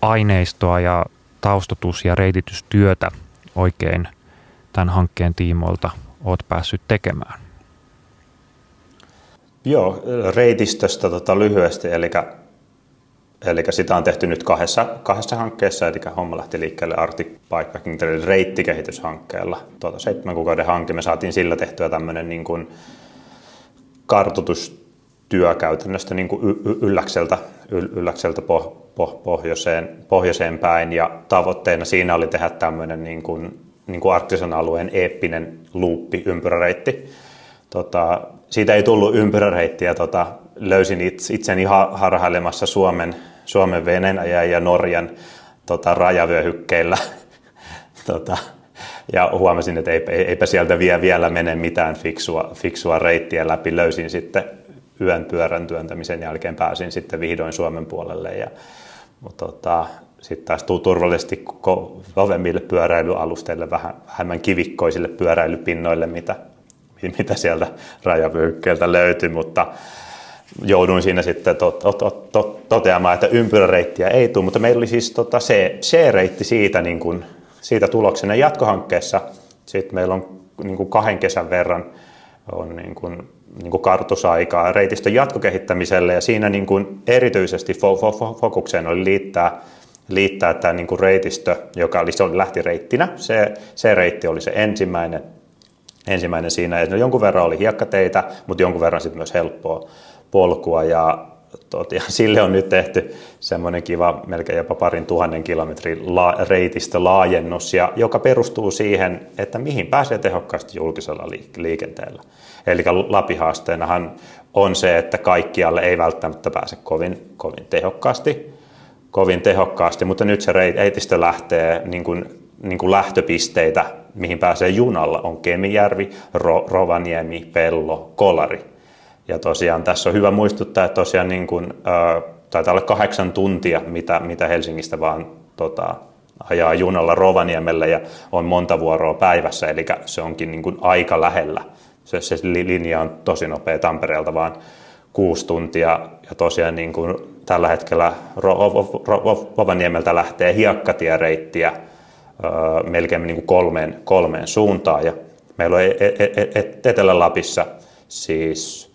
Speaker 2: aineistoa ja taustatus- ja reititystyötä oikein tämän hankkeen tiimoilta oot päässyt tekemään?
Speaker 3: Joo, reitistöstä tota lyhyesti, eli, eli sitä on tehty nyt kahdessa, kahdessa hankkeessa, eli homma lähti liikkeelle Arctic Bikepacking reittikehityshankkeella. Tuota, seitsemän kuukauden hanke, me saatiin sillä tehtyä tämmöinen niin kuin kartoitustyö käytännössä niin kuin ylläkseltä, ylläkseltä pohjoiseen, pohjoiseen päin, ja tavoitteena siinä oli tehdä tämmöinen niin kuin, niin kuin arktisen alueen eeppinen luuppi, ympyräreitti. Tota, siitä ei tullut ympyräreittiä. Tota, löysin itseni harhailemassa Suomen, Suomen Venäjän ja Norjan tota, rajavyöhykkeillä. tota, ja huomasin, että eipä sieltä vielä, vielä mene mitään fiksua, fiksua reittiä läpi. Löysin sitten yön pyörän työntämisen jälkeen pääsin sitten vihdoin Suomen puolelle. Ja, mutta tota, sitten taas tuu turvallisesti kovemmille pyöräilyalusteille, vähän vähemmän kivikkoisille pyöräilypinnoille, mitä, mitä sieltä rajavyöhykkeeltä löytyi, mutta jouduin siinä sitten to, to, to, to, toteamaan, että ympyräreittiä ei tule, mutta meillä oli siis tota C-reitti siitä, niin kuin, siitä tuloksena jatkohankkeessa. Sitten meillä on niin kuin kahden kesän verran on niin kuin niin kuin kartusaikaa reitistön jatkokehittämiselle ja siinä niin kuin erityisesti fo- fo- fokukseen oli liittää, liittää tämä niin kuin reitistö, joka oli, se oli, lähti reittinä. Se, se reitti oli se ensimmäinen, ensimmäinen siinä. Ja jonkun verran oli hiekkateitä, mutta jonkun verran sitten myös helppoa polkua ja ja sille on nyt tehty semmoinen kiva, melkein jopa parin tuhannen kilometrin la, reitistä laajennus, ja, joka perustuu siihen, että mihin pääsee tehokkaasti julkisella liikenteellä. Eli Lapihaasteenahan on se, että kaikkialle ei välttämättä pääse kovin, kovin tehokkaasti, kovin tehokkaasti, mutta nyt se reitistö lähtee niin kuin, niin kuin lähtöpisteitä, mihin pääsee junalla, on Kemijärvi, Ro, Rovaniemi, Pello, Kolari. Ja tosiaan tässä on hyvä muistuttaa, että tosiaan niin kuin, äh, taitaa olla kahdeksan tuntia, mitä, mitä Helsingistä vaan tota, ajaa junalla Rovaniemelle ja on monta vuoroa päivässä, eli se onkin niin kuin aika lähellä. Se, se linja on tosi nopea Tampereelta vaan kuusi tuntia ja tosiaan niin kuin tällä hetkellä Rovaniemeltä lähtee hiekkatiereittiä melkein niin kuin kolmeen, kolmeen suuntaan ja meillä on e-, e-, e-, Etelä-Lapissa siis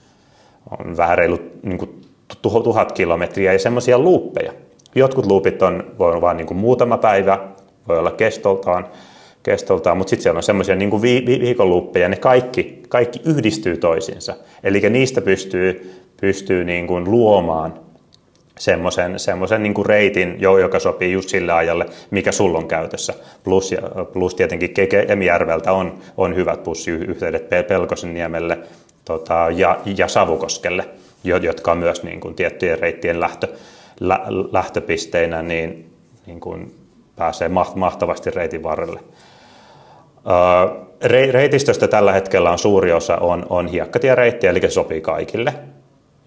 Speaker 3: on vähän reilu niin kuin tuhat kilometriä ja semmoisia luuppeja. Jotkut luupit on, voi olla vain niin kuin muutama päivä, voi olla kestoltaan, kestoltaan mutta sitten siellä on semmoisia niin kuin vi- vi- viikonluuppeja, ne kaikki, kaikki yhdistyy toisiinsa. Eli niistä pystyy, pystyy niin kuin luomaan semmoisen, semmoisen niin reitin, joka sopii just sille ajalle, mikä sulla on käytössä. Plus, plus tietenkin Kemijärveltä on, on hyvät bussiyhteydet Pelkosenniemelle tota, ja, ja Savukoskelle, jotka on myös niin kuin tiettyjen reittien lähtö, lä, lähtöpisteinä, niin, niin kuin pääsee mahtavasti reitin varrelle. Reitistöstä tällä hetkellä on suuri osa on, on hiekkatiereitti, eli se sopii kaikille.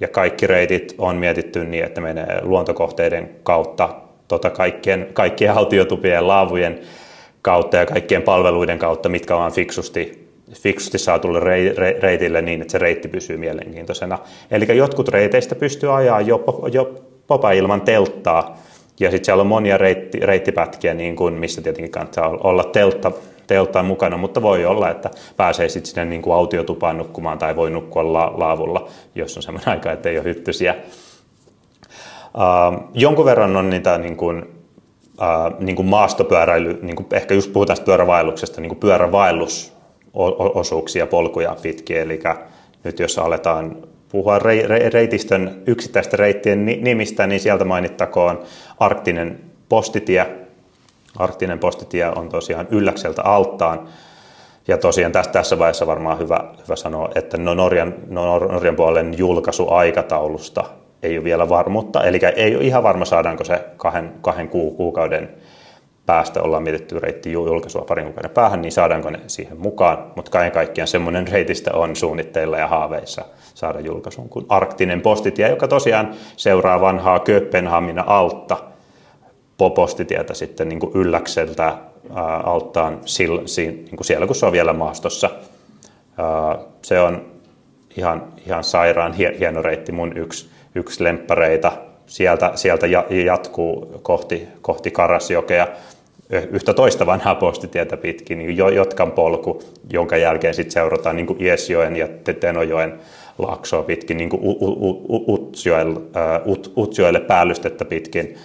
Speaker 3: Ja kaikki reitit on mietitty niin, että menee luontokohteiden kautta, tota kaikkien, kaikkien haltiotupien, laavujen kautta ja kaikkien palveluiden kautta, mitkä on fiksusti, fiksusti saatulle reitille niin, että se reitti pysyy mielenkiintoisena. Eli jotkut reiteistä pystyy ajaa jo, popa ilman telttaa, ja sitten siellä on monia reitti, reittipätkiä, niin kuin, missä tietenkin kannattaa olla teltta, telttaan mukana, mutta voi olla, että pääsee sitten sinne niin kuin autiotupaan nukkumaan tai voi nukkua la- laavulla, jos on semmoinen aika, että ei ole hyttysiä. Uh, jonkun verran on niitä niin kuin, uh, niin kuin maastopyöräily, niin kuin ehkä just puhutaan pyörävaelluksesta, niin kuin pyörävaellusosuuksia, polkuja pitkin, eli nyt jos aletaan puhua reitistön yksittäisten reittien nimistä, niin sieltä mainittakoon arktinen postitie. Arktinen postitie on tosiaan Ylläkseltä alttaan. Ja tosiaan tässä, tässä vaiheessa varmaan hyvä, hyvä sanoa, että no Norjan, no Norjan puolen julkaisuaikataulusta ei ole vielä varmuutta. Eli ei ole ihan varma, saadaanko se kahden, kahden kuukauden päästä ollaan mietitty reitti julkaisua parin kuukauden päähän, niin saadaanko ne siihen mukaan. Mutta kaiken kaikkiaan semmoinen reitistä on suunnitteilla ja haaveissa saada julkaisuun kuin Arktinen postitie, joka tosiaan seuraa vanhaa Kööpenhamina altta postitietä sitten niin kuin Ylläkseltä ää, alttaan sillä, niin kuin siellä, kun se on vielä maastossa. Ää, se on ihan, ihan sairaan hieno reitti, mun yksi, yksi lemppareita. Sieltä, sieltä jatkuu kohti, kohti Karasjokea yhtä toista vanhaa postitietä pitkin, niin Jotkan polku, jonka jälkeen sitten seurataan niin Iesjoen ja Tenojoen laaksoa pitkin, niin Utsjoelle, Utsjoelle päällystettä pitkin,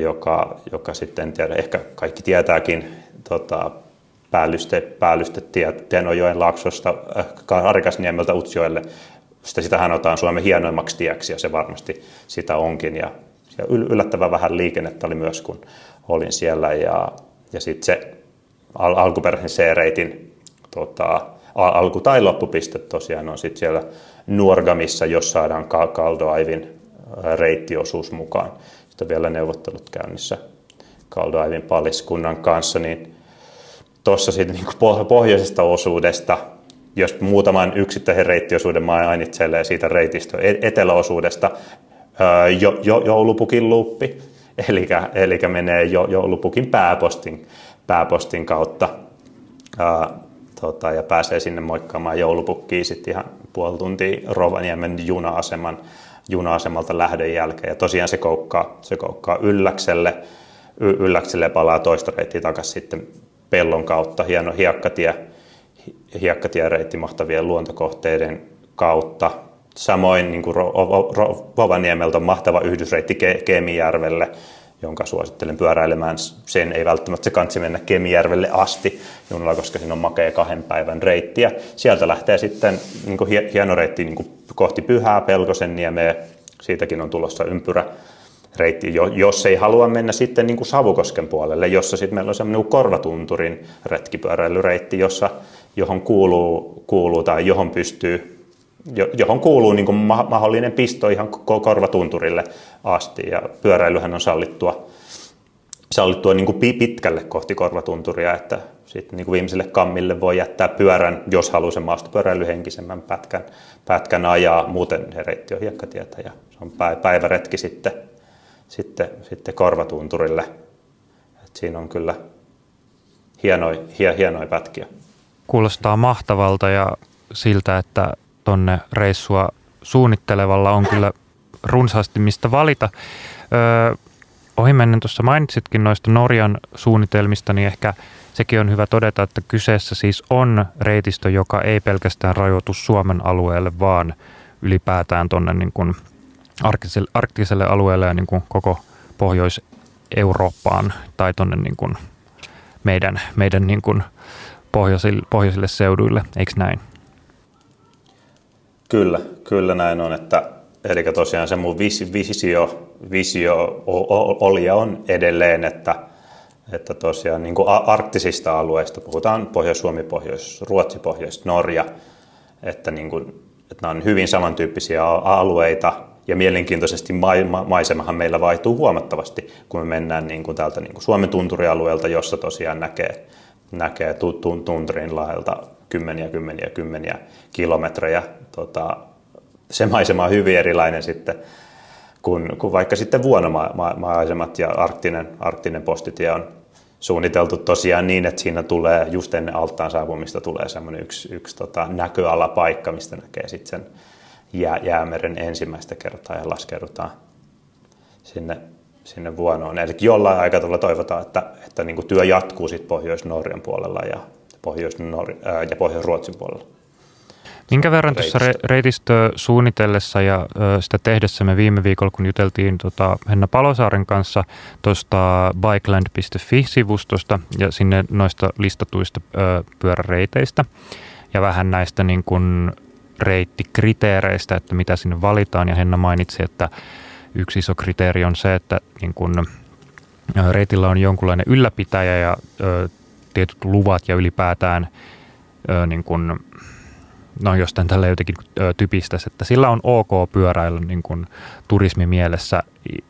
Speaker 3: joka, joka sitten, tiedä, ehkä kaikki tietääkin, tota, päällyste, päällystetie Tenojoen laaksosta Karikasniemeltä Utsjoelle. Sitä, sitähän otetaan Suomen hienoimmaksi tieksi ja se varmasti sitä onkin. Ja, ja yllättävän vähän liikennettä oli myös, kun olin siellä ja, ja sitten se al- alkuperäisen C-reitin tota, alku- tai loppupiste tosiaan on sitten siellä Nuorgamissa, jos saadaan Kaldoaivin reittiosuus mukaan. Sitten vielä neuvottelut käynnissä Kaldoaivin paliskunnan kanssa, niin tuossa sitten niin pohjoisesta osuudesta, jos muutaman yksittäisen reittiosuuden mainitselee siitä reitistä e-, eteläosuudesta, jo, jo, joulupukin luuppi, eli, eli menee jo, joulupukin pääpostin, pääpostin kautta ää, tota, ja pääsee sinne moikkaamaan joulupukkiin sitten ihan puoli tuntia Rovaniemen juna-aseman, juna-asemalta lähdön jälkeen. Ja tosiaan se koukkaa, se koukkaa Ylläkselle, y- Ylläkselle palaa toista reittiä takaisin sitten pellon kautta. Hieno hiekkatie, hiekkatiereitti mahtavien luontokohteiden kautta. Samoin niin kuin Rovaniemeltä on mahtava yhdysreitti Kemijärvelle, jonka suosittelen pyöräilemään. Sen ei välttämättä se kansi mennä Kemijärvelle asti junalla, koska siinä on makea kahden päivän reitti. Ja sieltä lähtee sitten niin kuin hieno reitti niin kuin kohti Pyhää, Pelkosen niemeä. Siitäkin on tulossa ympyrä reitti, jos ei halua mennä sitten niin kuin Savukosken puolelle, jossa sitten meillä on semmoinen korvatunturin retkipyöräilyreitti, jossa, johon kuuluu, kuuluu tai johon pystyy johon kuuluu niin kuin mahdollinen pisto ihan korvatunturille asti. Ja pyöräilyhän on sallittua, sallittua niin kuin pitkälle kohti korvatunturia, että sitten niin kuin viimeiselle kammille voi jättää pyörän, jos haluaa sen maastopyöräilyhenkisemmän pätkän, pätkän ajaa. Muuten se reitti on hiekkatietä ja se on päiväretki sitten, sitten, sitten korvatunturille. Et siinä on kyllä hienoja, hienoja pätkiä.
Speaker 2: Kuulostaa mahtavalta ja siltä, että tonne reissua suunnittelevalla on kyllä runsaasti mistä valita. Öö, ohimennen tuossa mainitsitkin noista Norjan suunnitelmista, niin ehkä sekin on hyvä todeta, että kyseessä siis on reitistö, joka ei pelkästään rajoitu Suomen alueelle, vaan ylipäätään tuonne niin arktiselle, arktiselle alueelle ja niin kuin koko Pohjois-Eurooppaan tai tuonne niin kuin meidän, meidän niin kuin pohjoisille, pohjoisille seuduille, eikö näin?
Speaker 3: Kyllä, kyllä näin on, että eli tosiaan se mun visio, visio oli ja on edelleen, että, että tosiaan niin kuin arktisista alueista, puhutaan Pohjois-Suomi, Pohjois-Ruotsi, Pohjois-Norja, että, niin kuin, että nämä on hyvin samantyyppisiä alueita, ja mielenkiintoisesti maisemahan meillä vaihtuu huomattavasti, kun me mennään niin kuin täältä niin kuin Suomen tunturialueelta, jossa tosiaan näkee, näkee tunturin laelta kymmeniä, kymmeniä, kymmeniä kilometrejä. Tota, se maisema on hyvin erilainen sitten kuin, kuin vaikka sitten vuonomaisemat ja arktinen, arktinen postitie on suunniteltu tosiaan niin, että siinä tulee just ennen alttaan saapumista tulee semmoinen yksi, yksi tota, näköalapaikka, mistä näkee sitten sen jää, jäämeren ensimmäistä kertaa ja laskeudutaan sinne, sinne vuonoon. Eli jollain aikataululla toivotaan, että, että niin kuin työ jatkuu sitten Pohjois-Norjan puolella ja Pohjois- ja Pohjois-Ruotsin puolella.
Speaker 2: Minkä verran tuossa reitistöä suunnitellessa ja sitä tehdessä me viime viikolla, kun juteltiin tota Henna Palosaaren kanssa tuosta bikeland.fi-sivustosta ja sinne noista listatuista pyöräreiteistä ja vähän näistä niin kuin reittikriteereistä, että mitä sinne valitaan. Ja Henna mainitsi, että yksi iso kriteeri on se, että niin kuin reitillä on jonkunlainen ylläpitäjä ja tietyt luvat ja ylipäätään ö, niin kuin, no jos tämän tällä jotenkin ö, typistäisi, että sillä on ok pyöräillä niin kuin turismimielessä,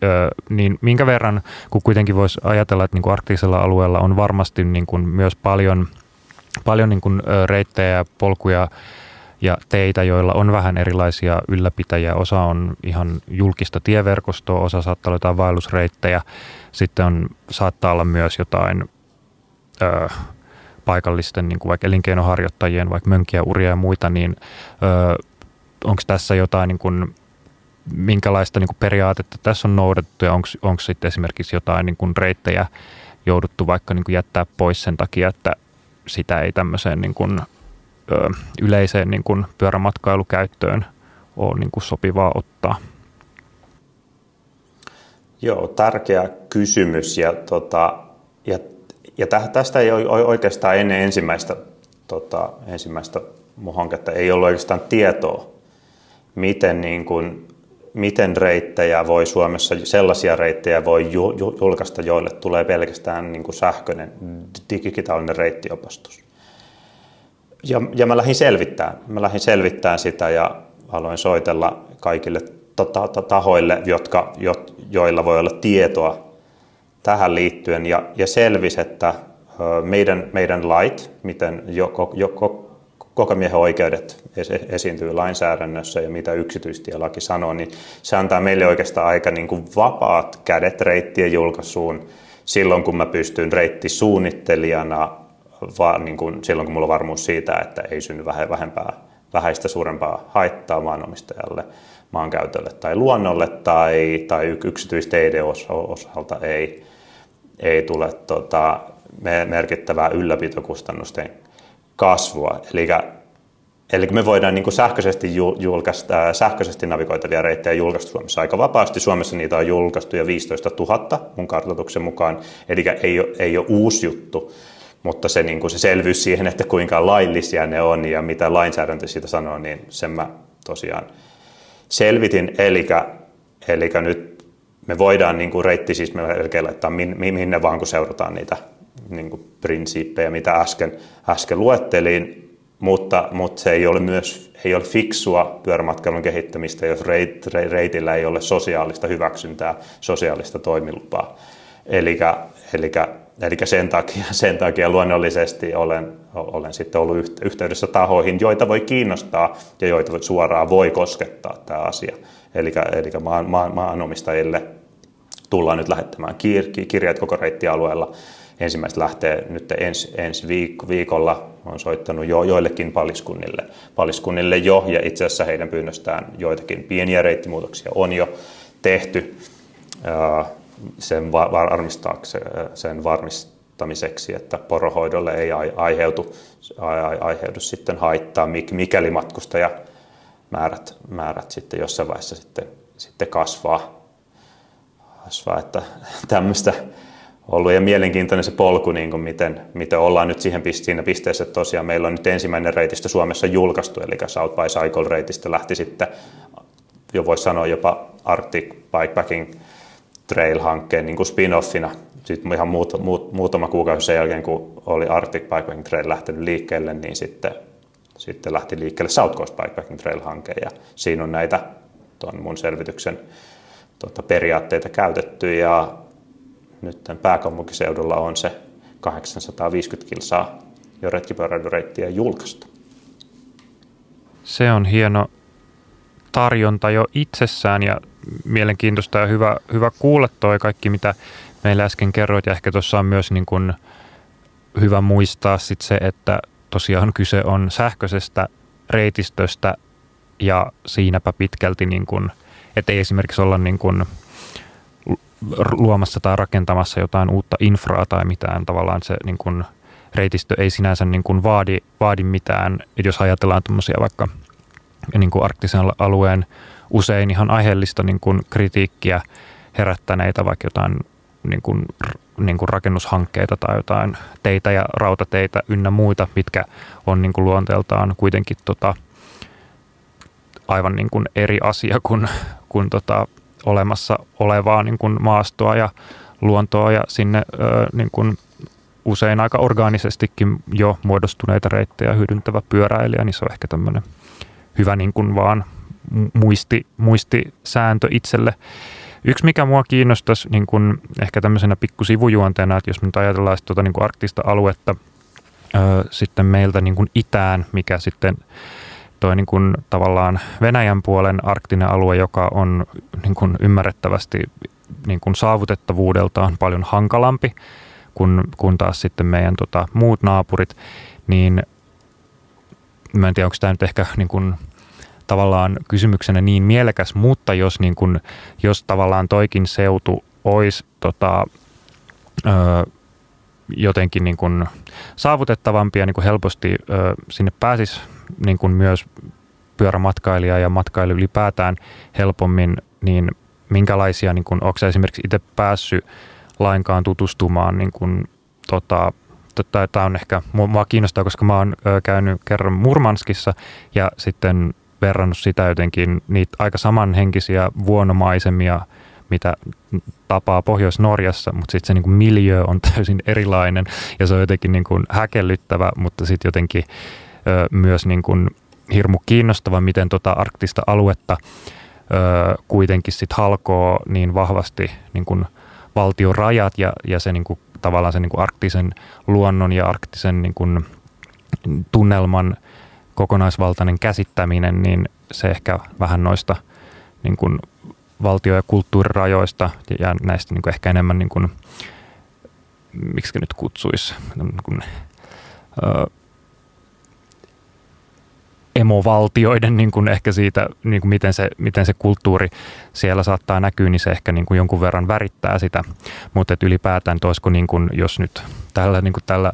Speaker 2: ö, niin minkä verran, kun kuitenkin voisi ajatella, että niin arktisella alueella on varmasti niin kuin myös paljon, paljon niin kuin reittejä ja polkuja ja teitä, joilla on vähän erilaisia ylläpitäjiä. Osa on ihan julkista tieverkostoa, osa saattaa olla jotain vaellusreittejä. Sitten on, saattaa olla myös jotain ö, paikallisten niin kuin vaikka elinkeinoharjoittajien, vaikka mönkiä, uria ja muita, niin onko tässä jotain niin kuin, minkälaista niin kuin periaatetta tässä on noudatettu ja onko sitten esimerkiksi jotain niin kuin reittejä jouduttu vaikka niin kuin jättää pois sen takia, että sitä ei tämmöiseen niin kuin, ö, yleiseen niin kuin pyörämatkailukäyttöön ole niin kuin sopivaa ottaa?
Speaker 3: Joo, tärkeä kysymys ja, tota, ja ja tästä ei oikeastaan ennen ensimmäistä, tota, ensimmäistä mun hanketta ei ollut oikeastaan tietoa, miten, niin kuin, miten reittejä voi Suomessa, sellaisia reittejä voi julkaista, joille tulee pelkästään niin kuin sähköinen digitaalinen reittiopastus. Ja, ja mä lähdin selvittämään, mä lähdin selvittämään sitä ja aloin soitella kaikille tahoille, jotka, jo, joilla voi olla tietoa tähän liittyen ja, ja selvisi, että meidän, meidän lait, miten jo, jo, koko miehen oikeudet esiintyy lainsäädännössä ja mitä yksityistielaki sanoo, niin se antaa meille oikeastaan aika niin kuin vapaat kädet reittien julkaisuun silloin, kun mä pystyn reittisuunnittelijana, vaan niin kuin silloin kun mulla on varmuus siitä, että ei synny vähempää, vähäistä suurempaa haittaa maanomistajalle, maankäytölle tai luonnolle tai, tai yksityisteiden osalta ei, ei tule tota, merkittävää ylläpitokustannusten kasvua. Eli Eli me voidaan niin kuin sähköisesti, julkaista, sähköisesti navigoitavia reittejä julkaista Suomessa aika vapaasti. Suomessa niitä on julkaistu jo 15 000 mun kartoituksen mukaan, eli ei ole, ei ole uusi juttu, mutta se, niin kuin se selvyys siihen, että kuinka laillisia ne on ja mitä lainsäädäntö siitä sanoo, niin sen mä tosiaan selvitin. Eli, eli nyt me voidaan niin kuin reitti siis melkein laittaa minne vaan, kun seurataan niitä niin kuin prinsiippejä, mitä äsken, äsken luettelin, mutta, mutta se ei ole myös ei ole fiksua pyörämatkailun kehittämistä, jos reit, reitillä ei ole sosiaalista hyväksyntää, sosiaalista toimilupaa. Eli, sen, takia, sen takia luonnollisesti olen, olen sitten ollut yhteydessä tahoihin, joita voi kiinnostaa ja joita suoraan voi koskettaa tämä asia. Eli, eli maan, maan, maanomistajille tullaan nyt lähettämään kir, kirjat koko reittialueella ensimmäiset lähtee nyt ensi, ensi viik- viikolla. on soittanut jo joillekin paliskunnille, paliskunnille jo, ja itse asiassa heidän pyynnöstään joitakin pieniä reittimuutoksia on jo tehty sen, sen varmistamiseksi, että porohoidolle ei aiheutu, aiheudu sitten haittaa, mikäli matkustaja määrät, määrät sitten jossain vaiheessa sitten, sitten kasvaa. Kasvaa että tämmöistä ollut ja mielenkiintoinen se polku, niin kuin miten, miten ollaan nyt siihen siinä pisteessä, että tosiaan meillä on nyt ensimmäinen reitistö Suomessa julkaistu, eli South by Cycle-reitistä lähti sitten, jo voisi sanoa jopa Arctic Bikepacking Trail-hankkeen niin kuin spin-offina. Sitten ihan muut, muut, muutama kuukausi sen jälkeen, kun oli Arctic Bikepacking Trail lähtenyt liikkeelle, niin sitten, sitten lähti liikkeelle South Coast Bikepacking Trail-hanke, ja siinä on näitä tuon mun selvityksen tuota, periaatteita käytetty, ja nyt pääkaupunkiseudulla on se 850 kilsaa jo retkipyöräilyreittiä julkaistu.
Speaker 2: Se on hieno tarjonta jo itsessään ja mielenkiintoista ja hyvä, hyvä kuulla toi kaikki, mitä meillä äsken kerroit. Ja ehkä tuossa on myös niin kuin hyvä muistaa sit se, että tosiaan kyse on sähköisestä reitistöstä ja siinäpä pitkälti, niin kuin, että ei esimerkiksi olla niin kuin luomassa tai rakentamassa jotain uutta infraa tai mitään. Tavallaan se niin kuin, reitistö ei sinänsä niin kuin vaadi, vaadi mitään. Et jos ajatellaan tuommoisia vaikka niin kuin arktisen alueen usein ihan aiheellista niin kuin kritiikkiä herättäneitä, vaikka jotain niin kuin, niin kuin rakennushankkeita tai jotain teitä ja rautateitä ynnä muita, mitkä on niin kuin luonteeltaan kuitenkin tota, aivan niin kuin eri asia kuin, kuin tota, olemassa olevaa niin kuin maastoa ja luontoa ja sinne ö, niin kuin usein aika orgaanisestikin jo muodostuneita reittejä hyödyntävä pyöräilijä, niin se on ehkä tämmöinen hyvä niin kuin vaan muisti, muistisääntö itselle. Yksi, mikä mua kiinnostaisi niin kuin ehkä tämmöisenä pikkusivujuonteena, että jos nyt ajatellaan tuota niin kuin arktista aluetta ö, sitten meiltä niin kuin itään, mikä sitten toi niin kuin tavallaan Venäjän puolen arktinen alue, joka on niin kuin ymmärrettävästi niin kuin saavutettavuudeltaan paljon hankalampi kuin, kuin taas sitten meidän tota, muut naapurit, niin mä en tiedä, onko tämä nyt ehkä niin kuin, tavallaan kysymyksenä niin mielekäs, mutta jos, niin kuin, jos tavallaan toikin seutu olisi tota, ö, jotenkin niin kuin saavutettavampi ja niin kuin helposti ö, sinne pääsisi niin kuin myös pyörämatkailija ja matkailu ylipäätään helpommin, niin minkälaisia, niin kuin, onko esimerkiksi itse päässyt lainkaan tutustumaan niin kuin, tota, tämä on ehkä, mua kiinnostaa, koska mä oon käynyt kerran Murmanskissa ja sitten verrannut sitä jotenkin niitä aika samanhenkisiä vuonomaisemia, mitä tapaa Pohjois-Norjassa, mutta sitten se niin kuin miljö on täysin erilainen ja se on jotenkin niin kuin häkellyttävä, mutta sitten jotenkin myös niin kuin hirmu kiinnostava, miten tota arktista aluetta kuitenkin sit halkoo niin vahvasti niin kuin valtion rajat ja, ja se niin kuin, tavallaan se niin kuin arktisen luonnon ja arktisen niin kuin tunnelman kokonaisvaltainen käsittäminen, niin se ehkä vähän noista niin kuin valtio- ja kulttuurirajoista ja näistä niin kuin ehkä enemmän, niin kuin, miksi nyt kutsuisi, niin kuin, ö, emovaltioiden niin kuin ehkä siitä, niin kuin miten, se, miten se kulttuuri siellä saattaa näkyä, niin se ehkä niin kuin jonkun verran värittää sitä. Mutta ylipäätään, että olisiko niin kuin, jos nyt tällä, niin kuin tällä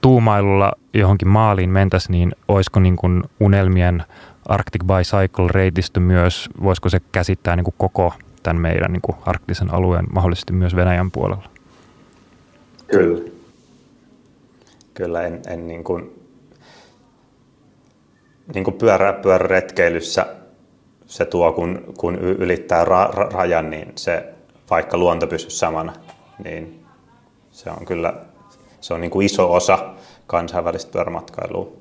Speaker 2: tuumailulla johonkin maaliin mentäisiin, niin olisiko niin kuin unelmien Arctic Bicycle-reitistö myös, voisiko se käsittää niin kuin koko tämän meidän niin kuin arktisen alueen mahdollisesti myös Venäjän puolella?
Speaker 3: Kyllä. Kyllä, en, en niin kuin, niin kuin pyörä, pyöräretkeilyssä se tuo, kun, kun ylittää ra, ra, rajan, niin se, vaikka luonto pysyy samana, niin se on kyllä se on niin kuin iso osa kansainvälistä pyörämatkailua,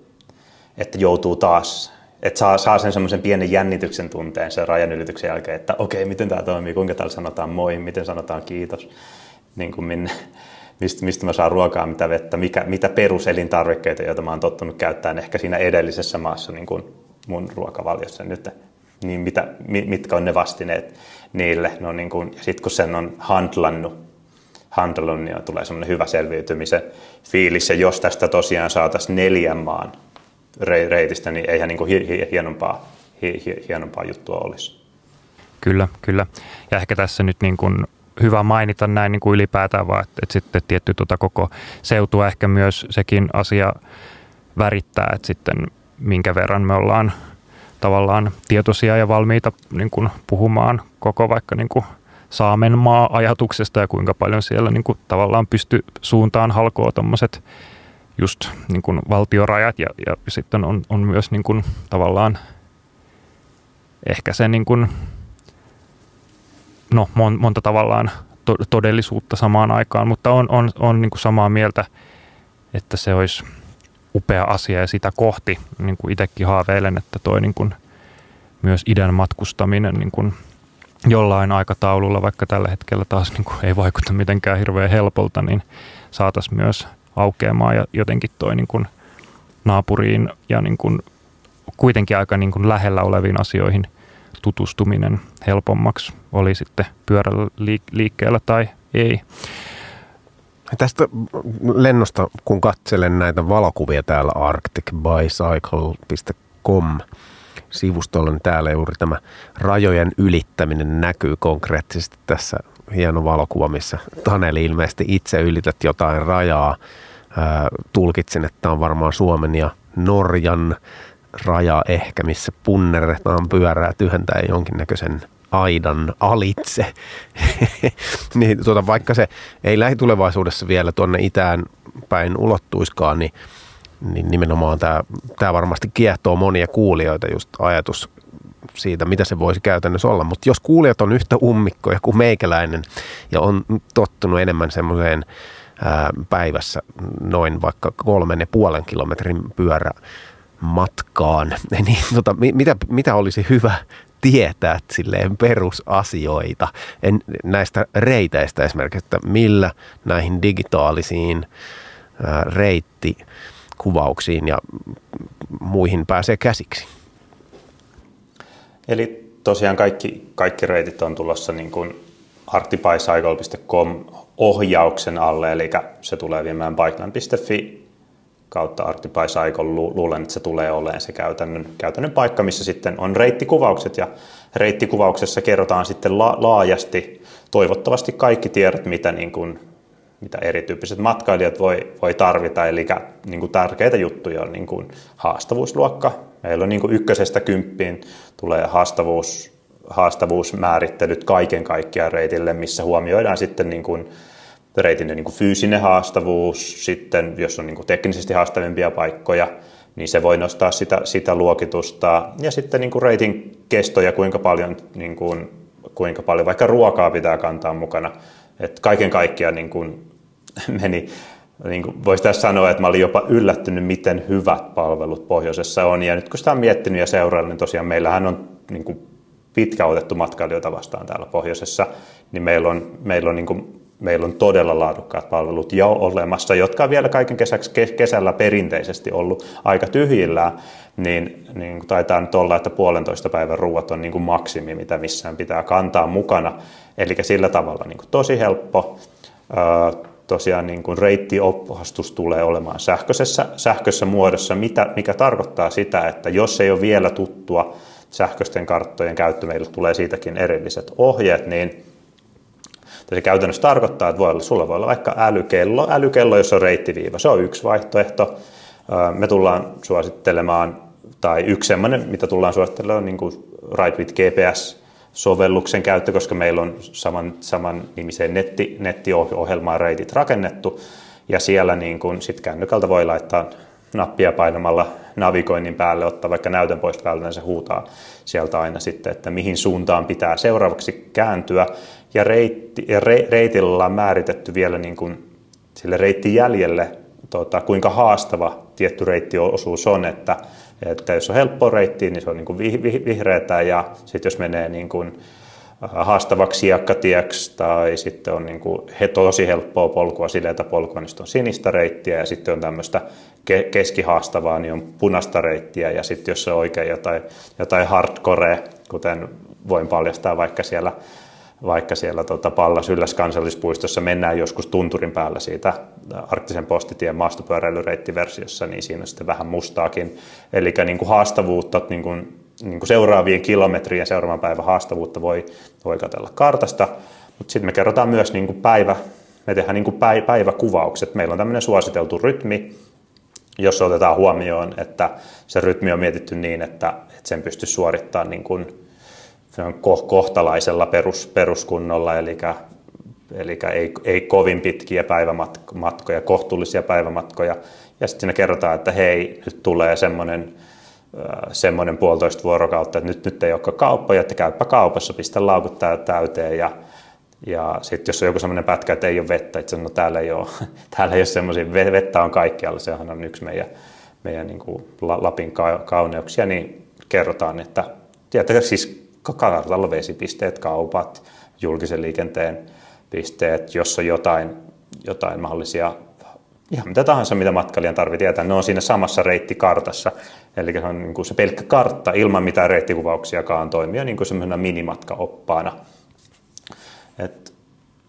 Speaker 3: että joutuu taas, että saa, saa sen semmoisen pienen jännityksen tunteen sen rajan ylityksen jälkeen, että okei, miten tämä toimii, kuinka täällä sanotaan moi, miten sanotaan kiitos, niin kuin minne, mistä, mistä mä saan ruokaa, mitä vettä, mikä, mitä peruselintarvikkeita, joita mä oon tottunut käyttämään ehkä siinä edellisessä maassa niin kuin mun ruokavaliossa nyt, niin mitä, mitkä on ne vastineet niille. No niin kuin, sitten kun sen on handlannut handlannut, niin tulee semmoinen hyvä selviytymisen fiilis. Ja jos tästä tosiaan saataisiin neljän maan reitistä, niin eihän niin kuin hienompaa, hienompaa juttua olisi.
Speaker 2: Kyllä, kyllä. Ja ehkä tässä nyt niin kuin hyvä mainita näin niin kuin ylipäätään vaan, että, että sitten tietty tuota koko seutua ehkä myös sekin asia värittää, että sitten minkä verran me ollaan tavallaan tietoisia ja valmiita niin kuin puhumaan koko vaikka niin kuin Saamen maa-ajatuksesta ja kuinka paljon siellä niin kuin, tavallaan pysty suuntaan halkoa tuommoiset just niin kuin valtiorajat ja, ja sitten on, on myös niin kuin, tavallaan ehkä se niin kuin, no, mon, monta tavallaan to, todellisuutta samaan aikaan, mutta on, on, on niin kuin samaa mieltä, että se olisi upea asia ja sitä kohti niin kuin itsekin haaveilen, että toi niin kuin, myös idän matkustaminen niin kuin, jollain aikataululla, vaikka tällä hetkellä taas niin kuin ei vaikuta mitenkään hirveän helpolta, niin saataisiin myös aukeamaan ja jotenkin toi niin kuin naapuriin ja niin kuin kuitenkin aika niin kuin lähellä oleviin asioihin tutustuminen helpommaksi, oli sitten pyörällä liikkeellä tai ei.
Speaker 4: Tästä lennosta, kun katselen näitä valokuvia täällä arcticbicycle.com, sivustolla, niin täällä juuri tämä rajojen ylittäminen näkyy konkreettisesti tässä hieno valokuva, missä Taneli ilmeisesti itse ylität jotain rajaa. tulkitsin, että on varmaan Suomen ja Norjan raja ehkä, missä punnerretaan pyörää tyhjentää jonkinnäköisen aidan alitse. niin, tuota, vaikka se ei lähitulevaisuudessa vielä tuonne itään päin ulottuiskaan, niin niin nimenomaan tämä, tämä varmasti kiehtoo monia kuulijoita just ajatus siitä, mitä se voisi käytännössä olla. Mutta jos kuulijat on yhtä ummikkoja kuin meikäläinen ja on tottunut enemmän semmoiseen päivässä noin vaikka kolmen ja puolen kilometrin pyörä matkaan, niin tota, mitä, mitä olisi hyvä tietää silleen perusasioita en, näistä reiteistä esimerkiksi, että millä näihin digitaalisiin ää, reitti kuvauksiin ja muihin pääsee käsiksi.
Speaker 3: Eli tosiaan kaikki, kaikki reitit on tulossa niin kuin ohjauksen alle, eli se tulee viemään bikeland.fi kautta Arctibicycle. Luulen, että se tulee olemaan se käytännön, käytännön paikka, missä sitten on reittikuvaukset ja reittikuvauksessa kerrotaan sitten la- laajasti toivottavasti kaikki tiedot, mitä niin kuin mitä erityyppiset matkailijat voi, voi tarvita. Eli niin kuin tärkeitä juttuja on niin kuin haastavuusluokka. Meillä on niin kuin ykkösestä kymppiin tulee haastavuus, haastavuusmäärittelyt kaiken kaikkiaan reitille, missä huomioidaan sitten niin kuin reitin niin kuin fyysinen haastavuus, sitten jos on niin kuin teknisesti haastavimpia paikkoja, niin se voi nostaa sitä, sitä luokitusta. Ja sitten niin kuin reitin kesto ja kuinka paljon, niin kuin, kuinka paljon vaikka ruokaa pitää kantaa mukana. Et kaiken kaikkiaan niin kuin meni, niin kuin voisi tässä sanoa, että mä olin jopa yllättynyt, miten hyvät palvelut pohjoisessa on. Ja nyt kun sitä on miettinyt ja seuraillut, niin tosiaan meillähän on niin kuin pitkä otettu matkailijoita vastaan täällä pohjoisessa, niin meillä on, meillä on, niin kuin, meillä on todella laadukkaat palvelut jo olemassa, jotka on vielä kaiken kesäksi kesällä perinteisesti ollut aika tyhjillään, niin, niin taitaa nyt olla, että puolentoista päivän ruuat on niin kuin maksimi, mitä missään pitää kantaa mukana. Eli sillä tavalla niin kuin tosi helppo tosiaan niin kuin reittioppastus tulee olemaan sähköisessä, sähköisessä muodossa, mitä, mikä tarkoittaa sitä, että jos ei ole vielä tuttua sähköisten karttojen käyttö, meille tulee siitäkin erilliset ohjeet, niin se käytännössä tarkoittaa, että voi olla, sulla voi olla vaikka älykello, älykello, jos on reittiviiva. Se on yksi vaihtoehto. Me tullaan suosittelemaan, tai yksi semmoinen, mitä tullaan suosittelemaan, on niin kuin Right with GPS-sovelluksen käyttö, koska meillä on saman, saman nimiseen netti, nettiohjelmaan reitit rakennettu, ja siellä niin kuin sit kännykältä voi laittaa nappia painamalla navigoinnin päälle, ottaa vaikka näytön pois päältä, niin se huutaa sieltä aina sitten, että mihin suuntaan pitää seuraavaksi kääntyä. Ja, reitti, ja re, reitillä ollaan määritetty vielä niin kuin sille reittijäljelle, tota, kuinka haastava tietty reittiosuus on, että, että jos on helppo reitti, niin se on niin kuin vihreätä ja sitten jos menee niin kuin haastavaksi jakkatieksi tai sitten on niin kuin he tosi helppoa polkua, sileitä polkua, niin on sinistä reittiä ja sitten on tämmöistä ke- keskihaastavaa, niin on punaista reittiä ja sitten jos se on oikein jotain, jotain hardcore, kuten voin paljastaa vaikka siellä vaikka siellä tota Pallas Ylläs kansallispuistossa mennään joskus tunturin päällä siitä arktisen postitien maastopyöräilyreittiversiossa, niin siinä on sitten vähän mustaakin. Eli niin kuin haastavuutta niin kuin niin kuin seuraavien kilometrien seuraavan päivän haastavuutta voi, voi katsella kartasta, mutta sitten me kerrotaan myös niin kuin päivä, me tehdään niin kuin päiväkuvaukset. Meillä on tämmöinen suositeltu rytmi, jos otetaan huomioon, että se rytmi on mietitty niin, että, että sen pystyy suorittamaan niin kuin, kohtalaisella perus, peruskunnolla, eli, eli ei, ei kovin pitkiä päivämatkoja, kohtuullisia päivämatkoja. Ja sitten siinä kerrotaan, että hei, nyt tulee semmoinen semmoinen puolitoista vuorokautta, että nyt, nyt ei olekaan kauppa, että käypä kaupassa, pistä laukut täyteen ja, ja sitten jos on joku semmoinen pätkä, että ei ole vettä, itse no täällä ei ole, täällä ei ole semmoisia, vettä on kaikkialla, sehän on yksi meidän, meidän niin kuin Lapin kauneuksia, niin kerrotaan, että tiedätkö, siis kartalla vesipisteet, kaupat, julkisen liikenteen pisteet, jos on jotain, jotain mahdollisia ihan mitä tahansa, mitä matkailijan tarvitsee tietää, ne on siinä samassa reittikartassa. Eli se on niin kuin se pelkkä kartta ilman mitään reittikuvauksiakaan toimia niin kuin semmoisena minimatkaoppaana. Et,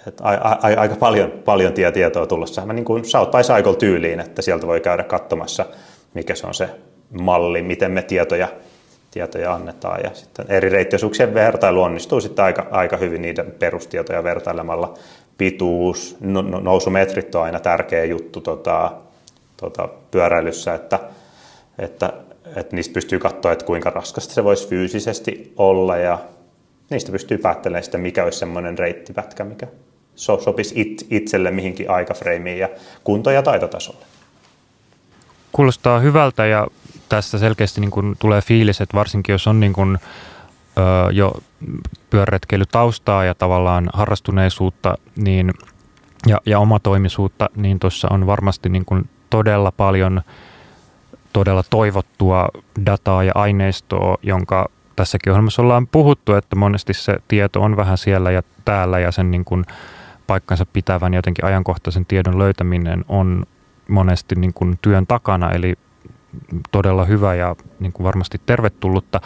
Speaker 3: et a, a, a, aika paljon, paljon tie, tietoa tulossa. Mä niin kuin South by Cycle tyyliin, että sieltä voi käydä katsomassa, mikä se on se malli, miten me tietoja, tietoja annetaan. Ja sitten eri reittiosuuksien vertailu onnistuu sitten aika, aika hyvin niiden perustietoja vertailemalla pituus, no, no, nousumetrit on aina tärkeä juttu tota, tota, pyöräilyssä, että, että, että niistä pystyy katsoa, että kuinka raskasta se voisi fyysisesti olla ja niistä pystyy päättelemään sitten, mikä olisi semmoinen reittipätkä, mikä so, sopisi it, itselle mihinkin aikafreimiin ja kunto- ja taitotasolle.
Speaker 2: Kuulostaa hyvältä ja tässä selkeästi niin kuin tulee fiilis, että varsinkin jos on niin kuin jo pyöräretkeilytaustaa ja tavallaan harrastuneisuutta niin, ja, ja omatoimisuutta, niin tuossa on varmasti niin kuin todella paljon todella toivottua dataa ja aineistoa, jonka tässäkin ohjelmassa ollaan puhuttu, että monesti se tieto on vähän siellä ja täällä ja sen niin kuin paikkansa pitävän jotenkin ajankohtaisen tiedon löytäminen on monesti niin kuin työn takana, eli todella hyvä ja niin kuin varmasti tervetullutta.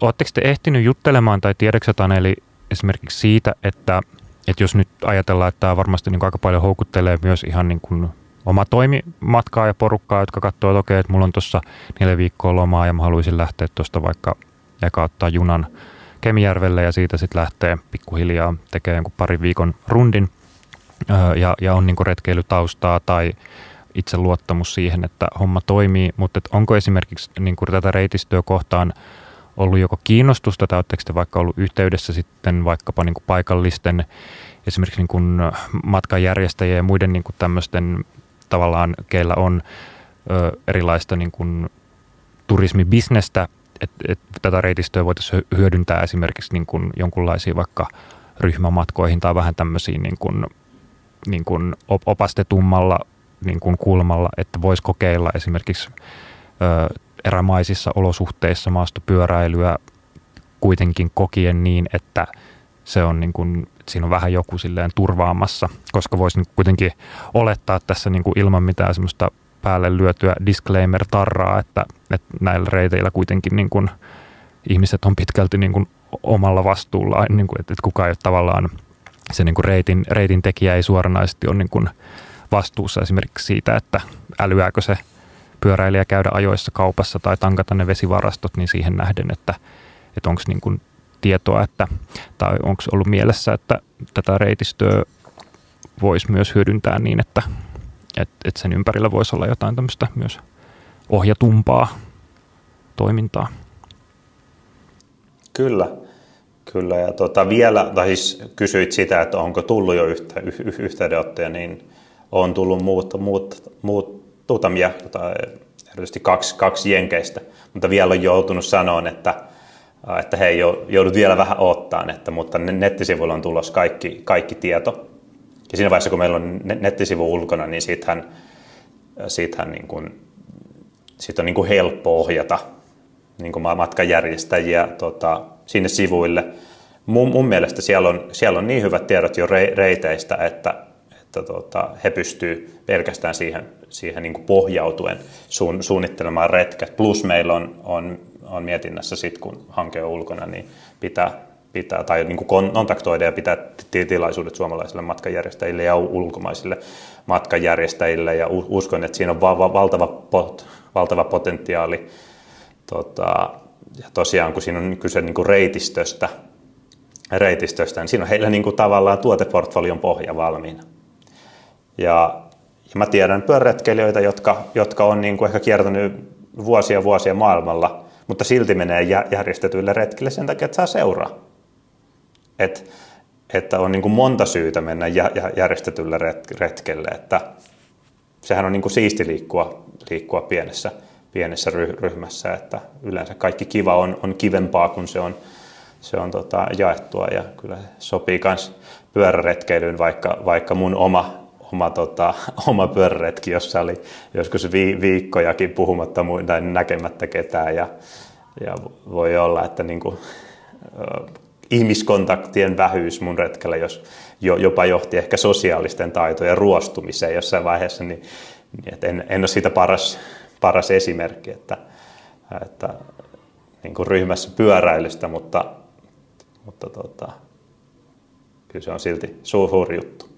Speaker 2: Oletteko te ehtinyt juttelemaan tai tiedätkö Taneli esimerkiksi siitä, että, että jos nyt ajatellaan, että tämä varmasti niin aika paljon houkuttelee myös ihan niin kuin oma toimimatkaa ja porukkaa, jotka katsoo, että okei, että mulla on tuossa neljä viikkoa lomaa ja mä haluaisin lähteä tuosta vaikka ja ottaa junan Kemijärvelle ja siitä sitten lähtee pikkuhiljaa tekemään jonkun parin viikon rundin ja, ja on niin retkeilytaustaa tai itse luottamus siihen, että homma toimii, mutta onko esimerkiksi niin tätä reitistöä kohtaan ollut joko kiinnostusta tai oletteko te vaikka ollut yhteydessä sitten vaikkapa niin kuin paikallisten esimerkiksi niin kuin matkanjärjestäjien ja muiden niin kuin tämmöisten tavallaan, keillä on ö, erilaista niin kuin turismibisnestä, että et tätä reitistöä voitaisiin hyödyntää esimerkiksi niin kuin jonkunlaisiin vaikka ryhmämatkoihin tai vähän tämmöisiin niin kuin, niin kuin opastetummalla niin kuin kulmalla, että voisi kokeilla esimerkiksi ö, erämaisissa olosuhteissa maastopyöräilyä kuitenkin kokien niin, että se on niin kuin, siinä on vähän joku silleen turvaamassa, koska voisi niin kuitenkin olettaa tässä niin kuin ilman mitään semmoista päälle lyötyä disclaimer-tarraa, että, että näillä reiteillä kuitenkin niin kuin ihmiset on pitkälti niin kuin omalla vastuullaan, niin kuin, että, että kukaan ei ole tavallaan se niin kuin reitin, reitin tekijä ei suoranaisesti ole niin kuin vastuussa esimerkiksi siitä, että älyääkö se pyöräilijä käydä ajoissa kaupassa tai tankata ne vesivarastot, niin siihen nähden, että, että onko niin tietoa, että, tai onko ollut mielessä, että tätä reitistöä voisi myös hyödyntää niin, että, että, sen ympärillä voisi olla jotain tämmöistä myös ohjatumpaa toimintaa.
Speaker 3: Kyllä, kyllä. Ja tota, vielä, tai siis kysyit sitä, että onko tullut jo yhtä, y, yhteydenottoja, niin on tullut muut, muut, muut muutamia, tota, erityisesti kaksi, kaksi jenkeistä, mutta vielä on joutunut sanoa, että, että he joudut vielä vähän ottaan, että, mutta nettisivuilla on tulossa kaikki, kaikki tieto. Ja siinä vaiheessa, kun meillä on nettisivu ulkona, niin siitähän, siitähän niin kuin, siitä on niin kuin helppo ohjata niin kuin matkanjärjestäjiä tota, sinne sivuille. Mun, mun mielestä siellä on, siellä on niin hyvät tiedot jo reiteistä, että, että tota, he pystyvät pelkästään siihen, siihen niin pohjautuen suun, suunnittelemaan retket. Plus meillä on, on, on mietinnässä sit, kun hanke on ulkona, niin pitää, pitää tai niin kontaktoida ja pitää tilaisuudet suomalaisille matkanjärjestäjille ja ulkomaisille matkanjärjestäjille. Ja uskon, että siinä on valtava, pot, valtava potentiaali. Tota, ja tosiaan, kun siinä on kyse niin kuin reitistöstä, reitistöstä, niin siinä on heillä niin kuin tavallaan tuoteportfolion pohja valmiina. Ja, ja mä tiedän pyöräretkeilijöitä, jotka, jotka on niin kuin ehkä kiertänyt vuosia vuosia maailmalla, mutta silti menee järjestetyille retkille sen takia, että saa seuraa. Et, että on niin kuin monta syytä mennä järjestetylle retkelle, että sehän on niin kuin siisti liikkua, liikkua pienessä, pienessä ryhmässä, että yleensä kaikki kiva on, on kivempaa, kun se on, se on tota, jaettua ja kyllä sopii myös pyöräretkeilyyn, vaikka, vaikka mun oma oma, tota, oma pyöräretki, jossa oli joskus vi, viikkojakin puhumatta tai näkemättä ketään. Ja, ja voi olla, että niin kuin, ihmiskontaktien vähyys mun retkellä, jos jo, jopa johti ehkä sosiaalisten taitojen ruostumiseen jossain vaiheessa, niin, niin että en, en ole siitä paras, paras esimerkki, että, että niin kuin ryhmässä pyöräilystä, mutta, mutta tota, kyllä se on silti suuri juttu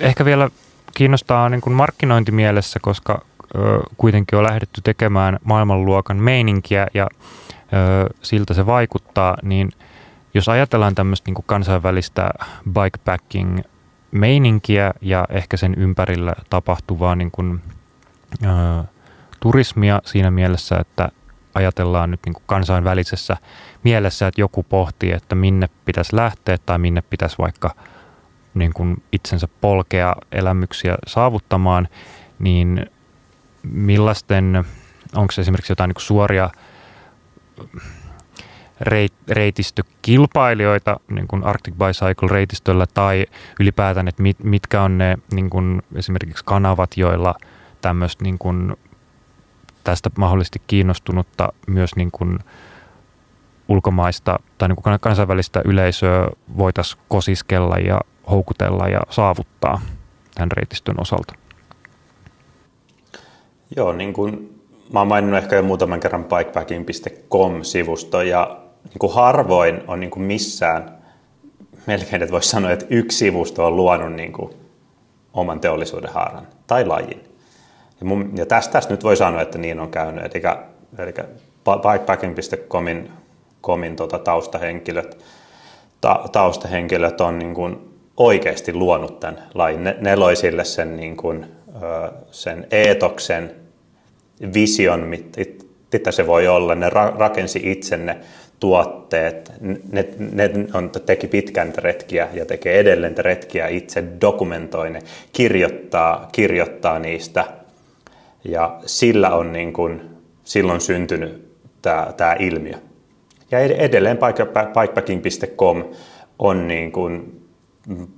Speaker 2: ehkä vielä kiinnostaa niin kuin markkinointimielessä, koska ö, kuitenkin on lähdetty tekemään maailmanluokan meininkiä ja ö, siltä se vaikuttaa, niin jos ajatellaan tämmöistä niin kuin kansainvälistä bikepacking meininkiä ja ehkä sen ympärillä tapahtuvaa niin kuin, ö, turismia siinä mielessä, että ajatellaan nyt niin kuin kansainvälisessä mielessä, että joku pohtii, että minne pitäisi lähteä tai minne pitäisi vaikka – niin kuin itsensä polkea elämyksiä saavuttamaan, niin millaisten, onko se esimerkiksi jotain niin suoria reit, reitistökilpailijoita niin kuin Arctic Bicycle-reitistöllä tai ylipäätään, että mit, mitkä on ne niin kuin esimerkiksi kanavat, joilla tämmöistä niin kuin tästä mahdollisesti kiinnostunutta myös niin kuin ulkomaista tai niin kuin kansainvälistä yleisöä voitaisiin kosiskella ja houkutella ja saavuttaa tämän reitistön osalta?
Speaker 3: Joo, niin kuin mä oon maininnut ehkä jo muutaman kerran bikepacking.com-sivusto ja niin kuin harvoin on niin kuin missään, melkein että voisi sanoa, että yksi sivusto on luonut niin kuin oman teollisuuden haaran tai lajin. Ja, mun, ja tästä, tästä nyt voi sanoa, että niin on käynyt. Eli, eli bikepacking.comin komin tota, taustahenkilöt, ta, taustahenkilöt on niin kuin oikeasti luonut tämän lain. Ne, ne loi sille sen, niin kuin, sen eetoksen, vision, mitä se voi olla. Ne ra, rakensi itse ne tuotteet. Ne, ne on, teki pitkän retkiä ja tekee edelleen retkiä itse, dokumentoi ne, kirjoittaa, kirjoittaa niistä. Ja sillä on niin kuin, silloin syntynyt tämä, tämä ilmiö. Ja edelleen bikepacking.com on niin kuin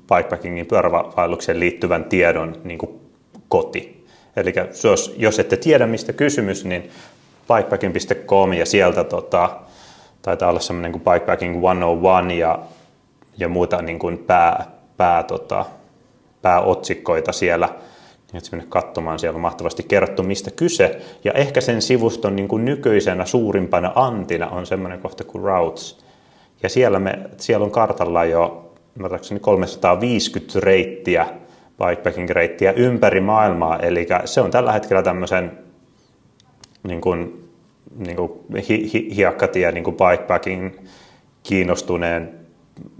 Speaker 3: bikepackingin pyörävaellukseen liittyvän tiedon niin kuin koti. Eli jos, jos ette tiedä, mistä kysymys, niin bikepacking.com ja sieltä tota, taitaa olla semmoinen kuin Bikepacking 101 ja, ja muuta niin kuin pää, pää, tota, pääotsikkoita siellä. Niin että katsomaan, siellä on mahtavasti kerrottu, mistä kyse. Ja ehkä sen sivuston niin kuin nykyisenä suurimpana antina on semmoinen kohta kuin Routes. Ja siellä, me, siellä on kartalla jo ymmärtääkseni 350 reittiä, bikepacking-reittiä ympäri maailmaa, eli se on tällä hetkellä tämmöisen niin kuin, niin kuin hi, hi, hiekkatie niin kuin bikepacking kiinnostuneen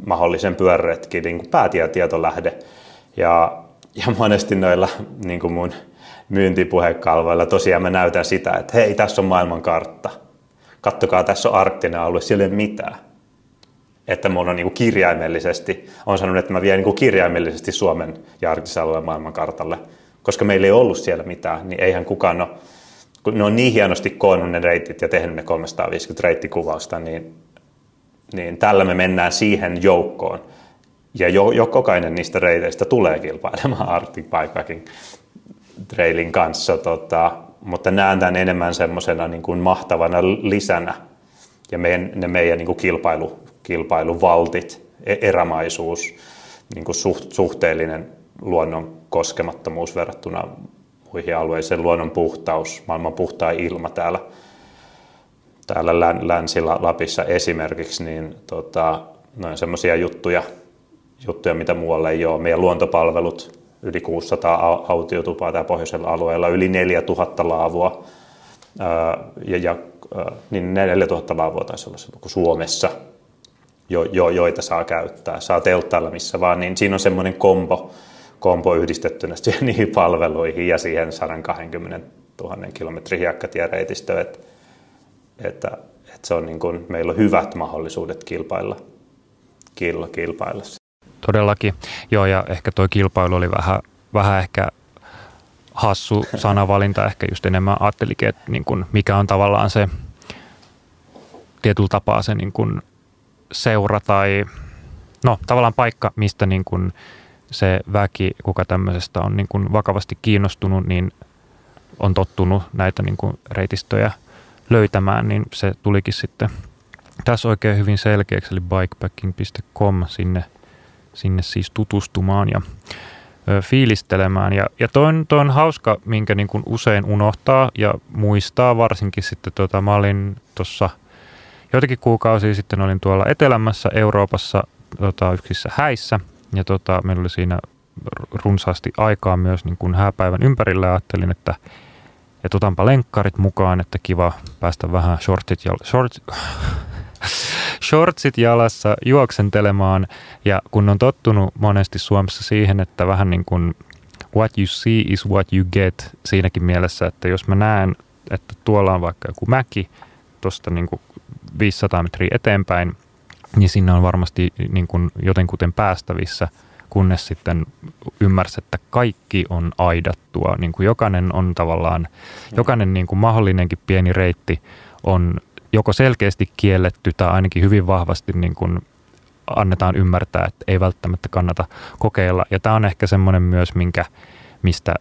Speaker 3: mahdollisen pyöräretki niin päätietietolähde. Ja, ja monesti noilla niin kuin mun myyntipuhekalvoilla tosiaan mä näytän sitä, että hei, tässä on maailmankartta. Kattokaa, tässä on arktinen alue, siellä ei ole mitään. Että mulla on niin kuin kirjaimellisesti, on sanonut, että mä vien niin kuin kirjaimellisesti Suomen ja arktisen alueen maailmankartalle. Koska meillä ei ollut siellä mitään, niin eihän kukaan ole, kun ne on niin hienosti koonnut ne reitit ja tehnyt ne 350 reittikuvausta, niin, niin tällä me mennään siihen joukkoon. Ja jo, jo kokainen niistä reiteistä tulee kilpailemaan Arctic Bikepacking trailin kanssa, tota, mutta näen tämän enemmän semmoisena niin kuin mahtavana lisänä ja meidän, ne meidän niin kuin kilpailu, kilpailuvaltit, e-, erämaisuus, niin kuin suht, suhteellinen luonnon koskemattomuus verrattuna muihin alueisiin, luonnon puhtaus, maailman puhtaa ilma täällä, täällä Länsi-Lapissa esimerkiksi, niin tota, noin semmoisia juttuja, juttuja, mitä muualla ei ole. Meidän luontopalvelut, yli 600 autiotupaa täällä pohjoisella alueella, yli 4000 laavua, ja, ja niin 4000 laavua taisi olla se Suomessa, jo, jo, joita saa käyttää. Saa telttailla missä vaan, niin siinä on semmoinen kombo, kombo yhdistettynä niihin palveluihin ja siihen 120 000 kilometrin hiekkatiereitistöön, että, että, että se on niin kuin, meillä on hyvät mahdollisuudet kilpailla, kilpailla.
Speaker 2: Todellakin, joo ja ehkä tuo kilpailu oli vähän, vähän ehkä hassu sanavalinta, ehkä just enemmän ajattelikin, että niin kuin mikä on tavallaan se tietyllä tapaa se niin kuin seura tai no tavallaan paikka, mistä niin kuin se väki, kuka tämmöisestä on niin kuin vakavasti kiinnostunut, niin on tottunut näitä niin kuin reitistöjä löytämään, niin se tulikin sitten tässä oikein hyvin selkeäksi, eli bikepacking.com sinne, sinne siis tutustumaan ja ö, fiilistelemään. Ja, ja toi, on, toi on hauska, minkä niin kuin usein unohtaa ja muistaa, varsinkin sitten tota, mä olin tuossa joitakin kuukausia sitten olin tuolla etelämässä Euroopassa tota, yksissä häissä – ja tota, meillä oli siinä runsaasti aikaa myös niin kuin hääpäivän ympärillä. Ajattelin, että että otanpa lenkkarit mukaan, että kiva päästä vähän shortsit, jal- short, shortsit jalassa juoksentelemaan. Ja kun on tottunut monesti Suomessa siihen, että vähän niin kuin what you see is what you get siinäkin mielessä, että jos mä näen, että tuolla on vaikka joku mäki tuosta niin 500 metriä eteenpäin, niin sinne on varmasti niin kuin jotenkuten päästävissä, kunnes sitten ymmärsi, että kaikki on aidattua. Niin kuin jokainen on tavallaan, jokainen niin kuin mahdollinenkin pieni reitti on joko selkeästi kielletty tai ainakin hyvin vahvasti niin kuin annetaan ymmärtää, että ei välttämättä kannata kokeilla. Ja tämä on ehkä semmoinen myös, minkä, mistä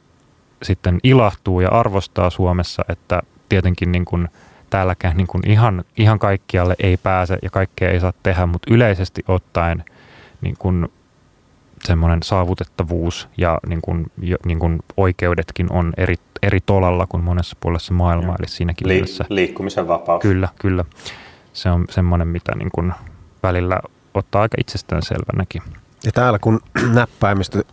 Speaker 2: sitten ilahtuu ja arvostaa Suomessa, että tietenkin niin kuin – täälläkään niin kuin ihan, ihan kaikkialle ei pääse ja kaikkea ei saa tehdä, mutta yleisesti ottaen niin kuin semmoinen saavutettavuus ja niin kuin, niin kuin oikeudetkin on eri, eri tolalla kuin monessa puolessa maailmaa, eli siinäkin
Speaker 3: Li- mielessä. Liikkumisen vapaus.
Speaker 2: Kyllä, kyllä. Se on semmoinen, mitä niin kuin välillä ottaa aika itsestäänselvänäkin.
Speaker 4: Ja täällä kun näppäimistö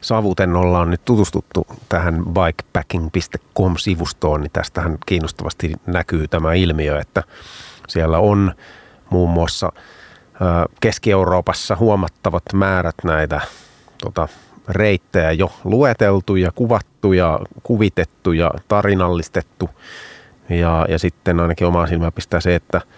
Speaker 4: savuten ollaan nyt tutustuttu tähän bikepacking.com-sivustoon, niin tästähän kiinnostavasti näkyy tämä ilmiö, että siellä on muun muassa Keski-Euroopassa huomattavat määrät näitä tota, reittejä jo lueteltu ja kuvattu ja kuvitettu ja tarinallistettu. Ja, ja sitten ainakin omaa silmää pistää se, että –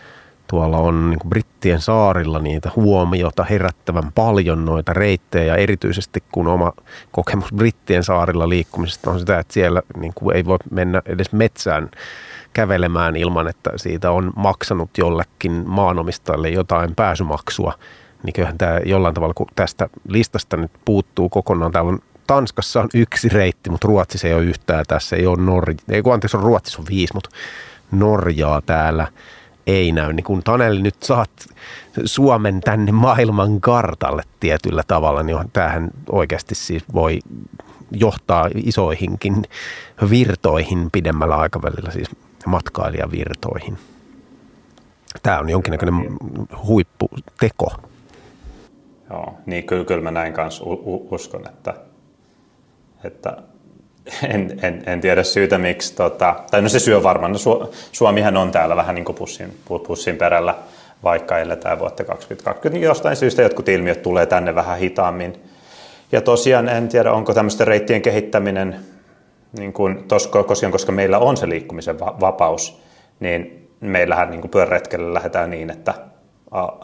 Speaker 4: tuolla on niin Brittien saarilla niitä huomiota herättävän paljon noita reittejä, erityisesti kun oma kokemus Brittien saarilla liikkumisesta on sitä, että siellä niin kuin ei voi mennä edes metsään kävelemään ilman, että siitä on maksanut jollekin maanomistajalle jotain pääsymaksua. Niin kyllähän tämä jollain tavalla, kun tästä listasta nyt puuttuu kokonaan, täällä on Tanskassa on yksi reitti, mutta Ruotsissa ei ole yhtään. Tässä ei ole Norja, ei kun anteeksi on Ruotsissa on viisi, mutta Norjaa täällä ei näy, niin kun Taneli nyt saat Suomen tänne maailman kartalle tietyllä tavalla, niin tämähän oikeasti siis voi johtaa isoihinkin virtoihin pidemmällä aikavälillä, siis matkailijavirtoihin. Tämä on jonkinnäköinen huipputeko.
Speaker 3: Joo, niin kyllä, kyllä mä näin kanssa uskon, että, että en, en, en tiedä syytä miksi, tota, tai no se syö varmaan, no Su, Suomihan on täällä vähän niin kuin pussin, pussin perällä, vaikka eletään vuotta 2020, niin jostain syystä jotkut ilmiöt tulee tänne vähän hitaammin. Ja tosiaan en tiedä, onko tämmöisten reittien kehittäminen, niin kuin tos, koska, meillä on se liikkumisen vapaus, niin meillähän niin pyöräretkelle lähdetään niin, että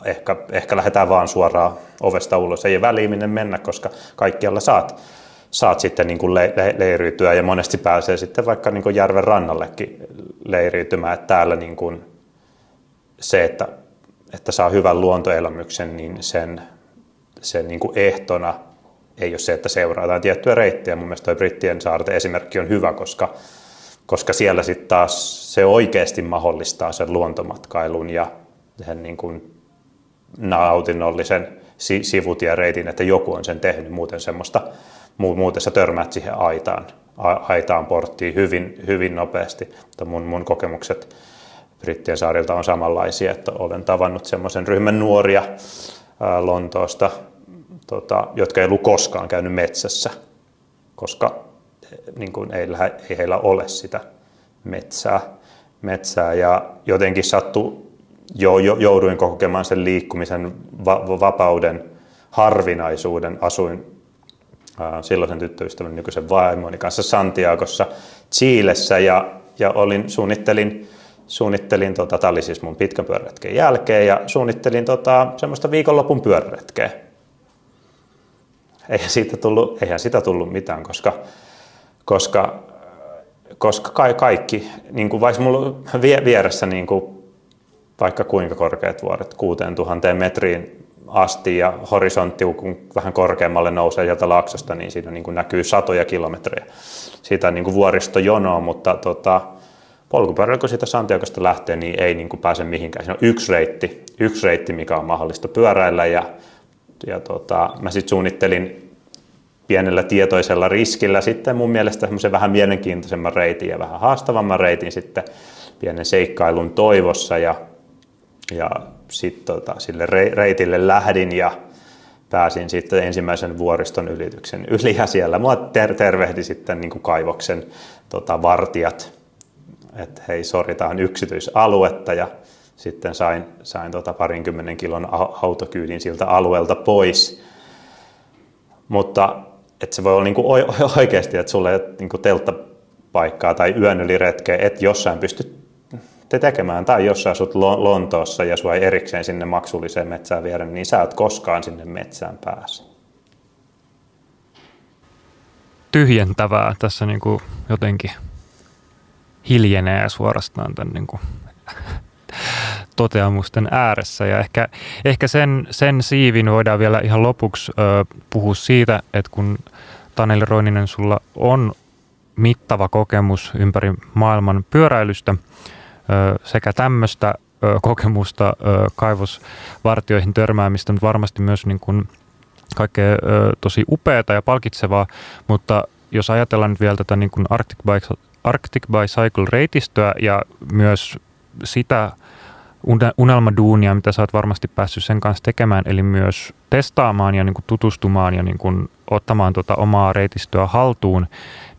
Speaker 3: ehkä, ehkä lähdetään vaan suoraan ovesta ulos. Ei väliin mennä, koska kaikkialla saat, saat sitten niin kuin le, le, leiriytyä ja monesti pääsee sitten vaikka niin kuin järven rannallekin leiriytymään. Että täällä niin kuin se, että, että saa hyvän luontoelämyksen, niin sen, sen niin kuin ehtona ei ole se, että seurataan tiettyä reittiä. Mun mielestä Brittien saarten esimerkki on hyvä, koska, koska siellä sitten taas se oikeasti mahdollistaa sen luontomatkailun ja sen niin kuin nautinnollisen sivutiereitin, että joku on sen tehnyt, muuten semmoista, muuten sä törmäät siihen aitaan, aitaan porttiin hyvin, hyvin nopeasti. Mutta mun, mun kokemukset Brittien saarilta on samanlaisia, että olen tavannut semmoisen ryhmän nuoria ää, Lontoosta, tota, jotka ei ollut koskaan käynyt metsässä, koska niin kuin ei, ei heillä ole sitä metsää, metsää ja jotenkin sattui jo, jo, jouduin kokemaan sen liikkumisen va, vapauden harvinaisuuden. Asuin silloisen tyttöystävän nykyisen vaimoni kanssa Santiagossa Chiilessä ja, ja olin, suunnittelin, suunnittelin tota, tämä oli siis mun pitkän pyöräretken jälkeen ja suunnittelin tota, semmoista viikonlopun pyöräretkeä. Eihän siitä tullut, eihän sitä tullut mitään, koska, koska, koska kaikki, niin kuin vaikka mulla vieressä niin kuin vaikka kuinka korkeat vuoret, 6000 metriin asti ja horisontti, kun vähän korkeammalle nousee sieltä laaksosta, niin siinä niin kuin näkyy satoja kilometrejä siitä niin kuin vuoristojonoa, mutta tota, polkupyörällä kun siitä Santiagosta lähtee, niin ei niin kuin pääse mihinkään. Siinä on yksi reitti, yksi reitti, mikä on mahdollista pyöräillä ja, ja tota, mä sitten suunnittelin pienellä tietoisella riskillä sitten mun mielestä semmoisen vähän mielenkiintoisemman reitin ja vähän haastavamman reitin sitten pienen seikkailun toivossa ja ja sitten tota, sille reitille lähdin ja pääsin sitten ensimmäisen vuoriston ylityksen yli ja siellä mua ter- tervehdi sitten niin kuin kaivoksen tota, vartijat, että hei soritaan yksityisaluetta ja sitten sain, sain tota parinkymmenen kilon autokyydin siltä alueelta pois. Mutta että se voi olla niin kuin oikeasti, että sulle ei ole niin kuin telttapaikkaa tai yön yli retkeä, että jossain pystyt te tekemään, tai jos sä asut Lontoossa ja sua ei erikseen sinne maksulliseen metsään viedä, niin sä et koskaan sinne metsään pääse.
Speaker 2: Tyhjentävää tässä niin kuin jotenkin hiljenee suorastaan tämän niin kuin toteamusten ääressä. Ja ehkä, ehkä sen, sen siivin voidaan vielä ihan lopuksi ö, puhua siitä, että kun Taneli Roininen, sulla on mittava kokemus ympäri maailman pyöräilystä, sekä tämmöistä kokemusta kaivosvartioihin törmäämistä, mutta varmasti myös niin kuin kaikkea tosi upeata ja palkitsevaa, mutta jos ajatellaan nyt vielä tätä niin kuin Arctic, Bike, Arctic Bicycle-reitistöä ja myös sitä unelmaduunia, mitä sä oot varmasti päässyt sen kanssa tekemään, eli myös testaamaan ja niin kuin tutustumaan ja niin kuin ottamaan tuota omaa reitistöä haltuun,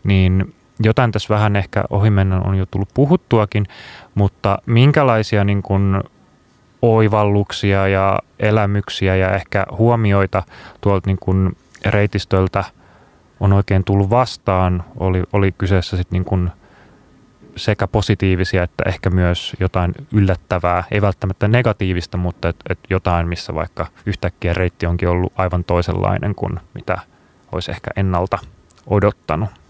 Speaker 2: niin jotain tässä vähän ehkä ohimennen on jo tullut puhuttuakin, mutta minkälaisia niin kuin oivalluksia ja elämyksiä ja ehkä huomioita tuolta niin kuin reitistöltä on oikein tullut vastaan, oli, oli kyseessä sitten niin kuin sekä positiivisia että ehkä myös jotain yllättävää, ei välttämättä negatiivista, mutta et, et jotain, missä vaikka yhtäkkiä reitti onkin ollut aivan toisenlainen kuin mitä olisi ehkä ennalta odottanut.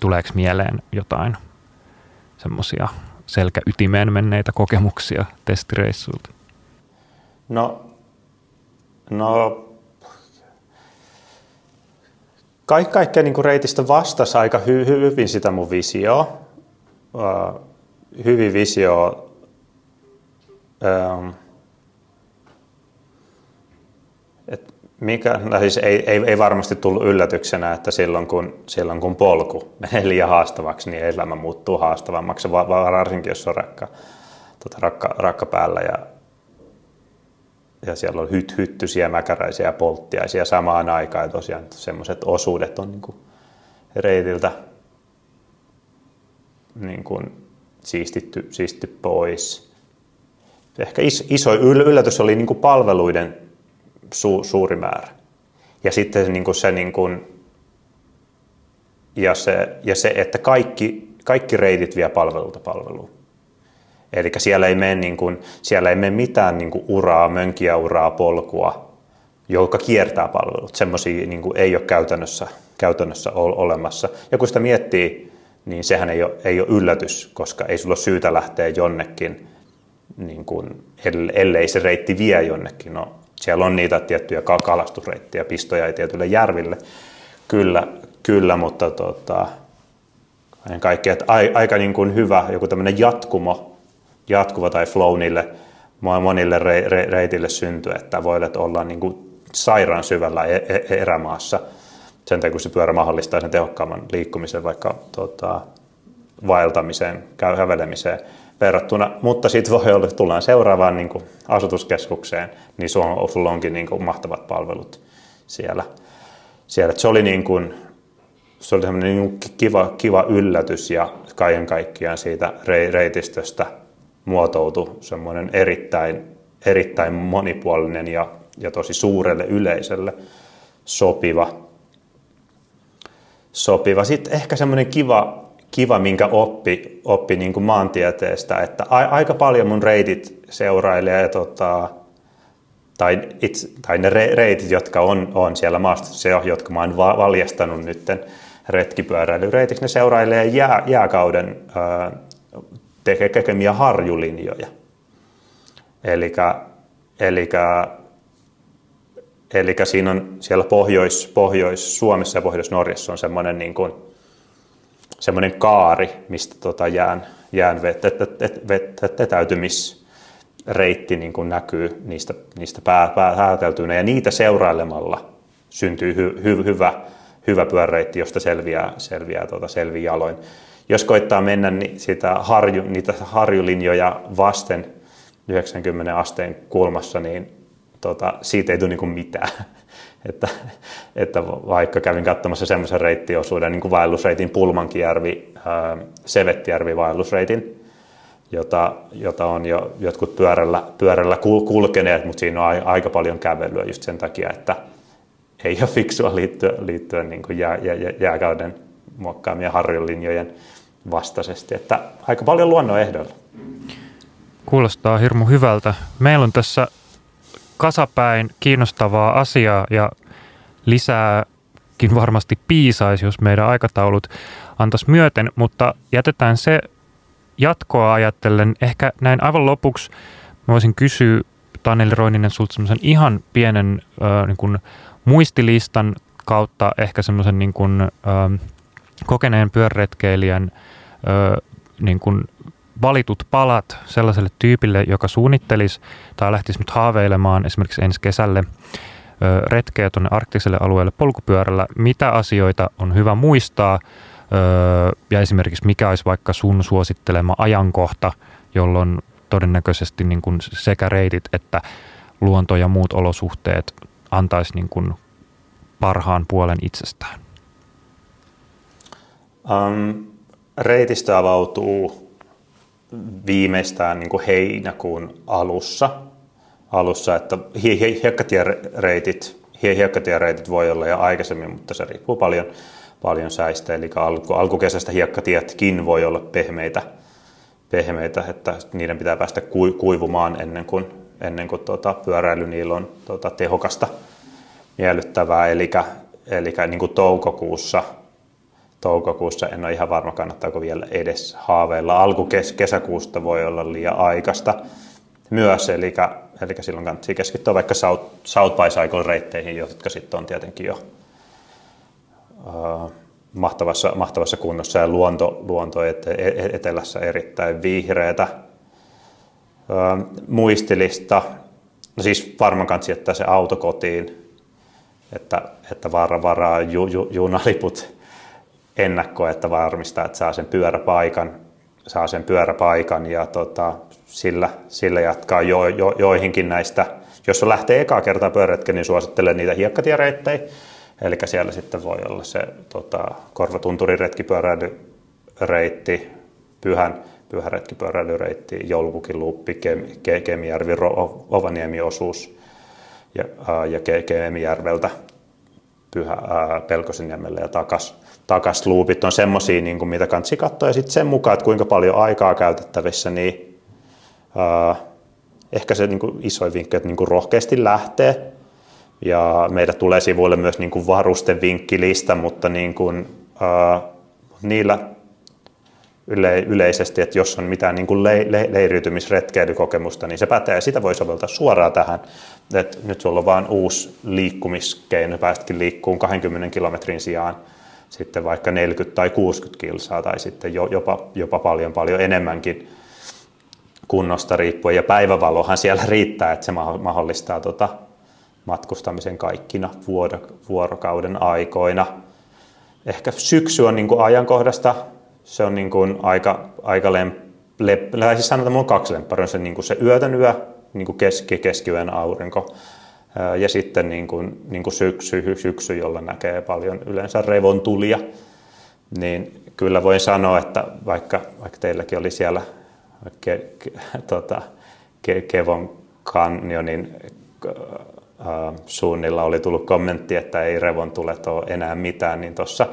Speaker 2: Tuleeko mieleen jotain semmoisia selkäytimeen menneitä kokemuksia testireissuilta?
Speaker 3: No, no Kaik, kaikkea niin reitistä vastasi aika hy, hyvin sitä mun visioa. Uh, hyvin visio. Um, Mikä, no siis ei, ei, ei, varmasti tullut yllätyksenä, että silloin kun, silloin kun polku menee liian haastavaksi, niin elämä muuttuu haastavammaksi, varsinkin jos on rakka, tota, rakka, rakka päällä ja, ja siellä on hyt, hyttysiä, mäkäräisiä ja polttiaisia samaan aikaan. Ja tosiaan semmoiset osuudet on niin kuin reitiltä niin kuin siistitty, siistitty pois. Ehkä iso yllätys oli niin kuin palveluiden su, suuri määrä. Ja sitten niin kuin se, niin kuin, ja se, ja se, että kaikki, kaikki reitit vie palvelulta palveluun. Eli siellä ei mene, niin kuin, siellä ei mene mitään niin kuin uraa, mönkiä uraa, polkua, joka kiertää palvelut. Semmoisia niin ei ole käytännössä, käytännössä olemassa. Ja kun sitä miettii, niin sehän ei ole, ei ole yllätys, koska ei sulla ole syytä lähteä jonnekin, niin kuin, ellei se reitti vie jonnekin. No, siellä on niitä tiettyjä kalastusreittejä, pistoja tietyille järville, kyllä, kyllä mutta tota, kaikkea, että aika niin kuin hyvä joku tämmöinen jatkumo, jatkuva tai flow niille monille re, re, reitille syntyy, että voit olla niin kuin sairaan syvällä e, e, erämaassa. Sen takia, kun se pyörä mahdollistaa sen tehokkaamman liikkumisen vaikka tota, vaeltamiseen, kävelemiseen verrattuna, mutta sitten voi olla, että tullaan seuraavaan niin kuin asutuskeskukseen, niin sulla onkin niin kuin mahtavat palvelut siellä. siellä. se oli, niin kuin, se oli niin kiva, kiva yllätys ja kaiken kaikkiaan siitä reitistöstä muotoutui semmoinen erittäin, erittäin monipuolinen ja, ja tosi suurelle yleisölle sopiva. sopiva. Sitten ehkä semmoinen kiva kiva, minkä oppi, oppi niin kuin maantieteestä, että a, aika paljon mun reitit seurailee tota, tai, itse, tai ne re, reitit, jotka on, on siellä maastossa, jotka mä oon valjastanut nytten retkipyöräilyreitiksi, ne seurailee jää, jääkauden ää, tekemiä harjulinjoja. Eli Eli siinä on siellä Pohjois, Pohjois-Suomessa ja Pohjois-Norjassa on semmoinen niin kuin, semmoinen kaari, mistä tota jään, jään vetäytymisreitti niin kuin näkyy niistä, niistä pää, pääteltynä ja niitä seurailemalla syntyy hy, hy, hyvä, hyvä pyöräreitti, josta selviää, selviää tuota, selviä jaloin. Jos koittaa mennä niin sitä harju, niitä harjulinjoja vasten 90 asteen kulmassa, niin tota, siitä ei tule niin mitään. Että, että vaikka kävin katsomassa semmoisen reittiosuuden niin kuin vaellusreitin Pulmankijärvi, ää, Sevettijärvi vaellusreitin, jota, jota on jo jotkut pyörällä, pyörällä kulkeneet, mutta siinä on aika paljon kävelyä just sen takia, että ei ole fiksua liittyä, liittyä niin kuin jää, jää, jääkauden muokkaamien harjolinjojen vastaisesti. Että aika paljon luonnon ehdoilla.
Speaker 2: Kuulostaa hirmu hyvältä. Meillä on tässä kasapäin kiinnostavaa asiaa ja lisääkin varmasti piisaisi, jos meidän aikataulut antaisi myöten, mutta jätetään se jatkoa ajatellen. Ehkä näin aivan lopuksi voisin kysyä Taneli Roininen sulta semmoisen ihan pienen äh, niin kuin muistilistan kautta ehkä semmoisen niin kuin, äh, kokeneen pyöräretkeilijän äh, niin kuin valitut palat sellaiselle tyypille, joka suunnittelisi tai lähtisi nyt haaveilemaan esimerkiksi ensi kesälle retkeä tuonne arktiselle alueelle polkupyörällä, mitä asioita on hyvä muistaa ja esimerkiksi mikä olisi vaikka sun suosittelema ajankohta, jolloin todennäköisesti niin kuin sekä reitit että luonto ja muut olosuhteet antaisi niin kuin parhaan puolen itsestään?
Speaker 3: Um, reitistä avautuu viimeistään niin kuin heinäkuun alussa, alussa että hiekkatiereitit, hiekkatiereitit voi olla jo aikaisemmin, mutta se riippuu paljon, paljon säistä. Eli alku, alkukesästä hiekkatietkin voi olla pehmeitä, pehmeitä että niiden pitää päästä kuivumaan ennen kuin, ennen kuin tuota, pyöräily niillä on tuota, tehokasta, miellyttävää. Eli, eli niin kuin toukokuussa – toukokuussa. En ole ihan varma, kannattaako vielä edes haaveilla. Alkukesäkuusta voi olla liian aikaista myös, eli, eli silloin kannattaa keskittyä vaikka South, South by Cycle reitteihin, jotka sitten on tietenkin jo uh, mahtavassa, mahtavassa kunnossa ja luonto, luonto et, et, etelässä erittäin vihreätä. Uh, muistilista, no siis varmaan kannattaa jättää se auto kotiin, että, että vara varaa ju, ju, junaliput ennakkoa, että varmistaa, että saa sen pyöräpaikan, saa sen pyöräpaikan ja tota, sillä, sillä jatkaa jo, jo, joihinkin näistä. Jos on lähtee ekaa kertaa pyöräretken, niin suosittelen niitä hiekkatiereittejä, Eli siellä sitten voi olla se tota, Korvatunturi retkipyöräilyreitti, Pyhän, Pyhän retkipyöräilyreitti, Joulupukin luuppi, Ke, Kemijärvi, Ovaniemi osuus ja, ja Ke, Kemijärveltä Pyhä, ää, ja takas, takas luupit on semmoisia, niin mitä kansi katsoa. Ja sitten sen mukaan, että kuinka paljon aikaa käytettävissä, niin ää, ehkä se niin kuin isoin vinkki, että niin kuin rohkeasti lähtee. Ja meillä tulee sivuille myös niin kuin varustevinkkilista, mutta niin kuin, ää, niillä yle, yleisesti, että jos on mitään niin kuin le, le, leiriytymisretkeilykokemusta, niin se pätee ja sitä voi soveltaa suoraan tähän. Että nyt sulla on vain uusi liikkumiskeino, päästäkin liikkuun 20 kilometrin sijaan sitten vaikka 40 tai 60 kilsaa tai sitten jopa, jopa paljon paljon enemmänkin kunnosta riippuen. Ja päivävalohan siellä riittää, että se mahdollistaa tota matkustamisen kaikkina vuorokauden aikoina. Ehkä syksy on niin kuin ajankohdasta se on niin kuin aika, aika lem, lep, siis sanotaan, että mulla on kaksi lempparia. Se, niin kuin se yötön yö, niin kuin keski, keskiyön aurinko ja sitten niin kuin, niin kuin syksy, syksy, jolla näkee paljon yleensä revontulia. Niin kyllä voin sanoa, että vaikka, vaikka teilläkin oli siellä ke, ke, tota, ke, Kevon kanjonin äh, suunnilla oli tullut kommentti, että ei revontulet ole enää mitään, niin tuossa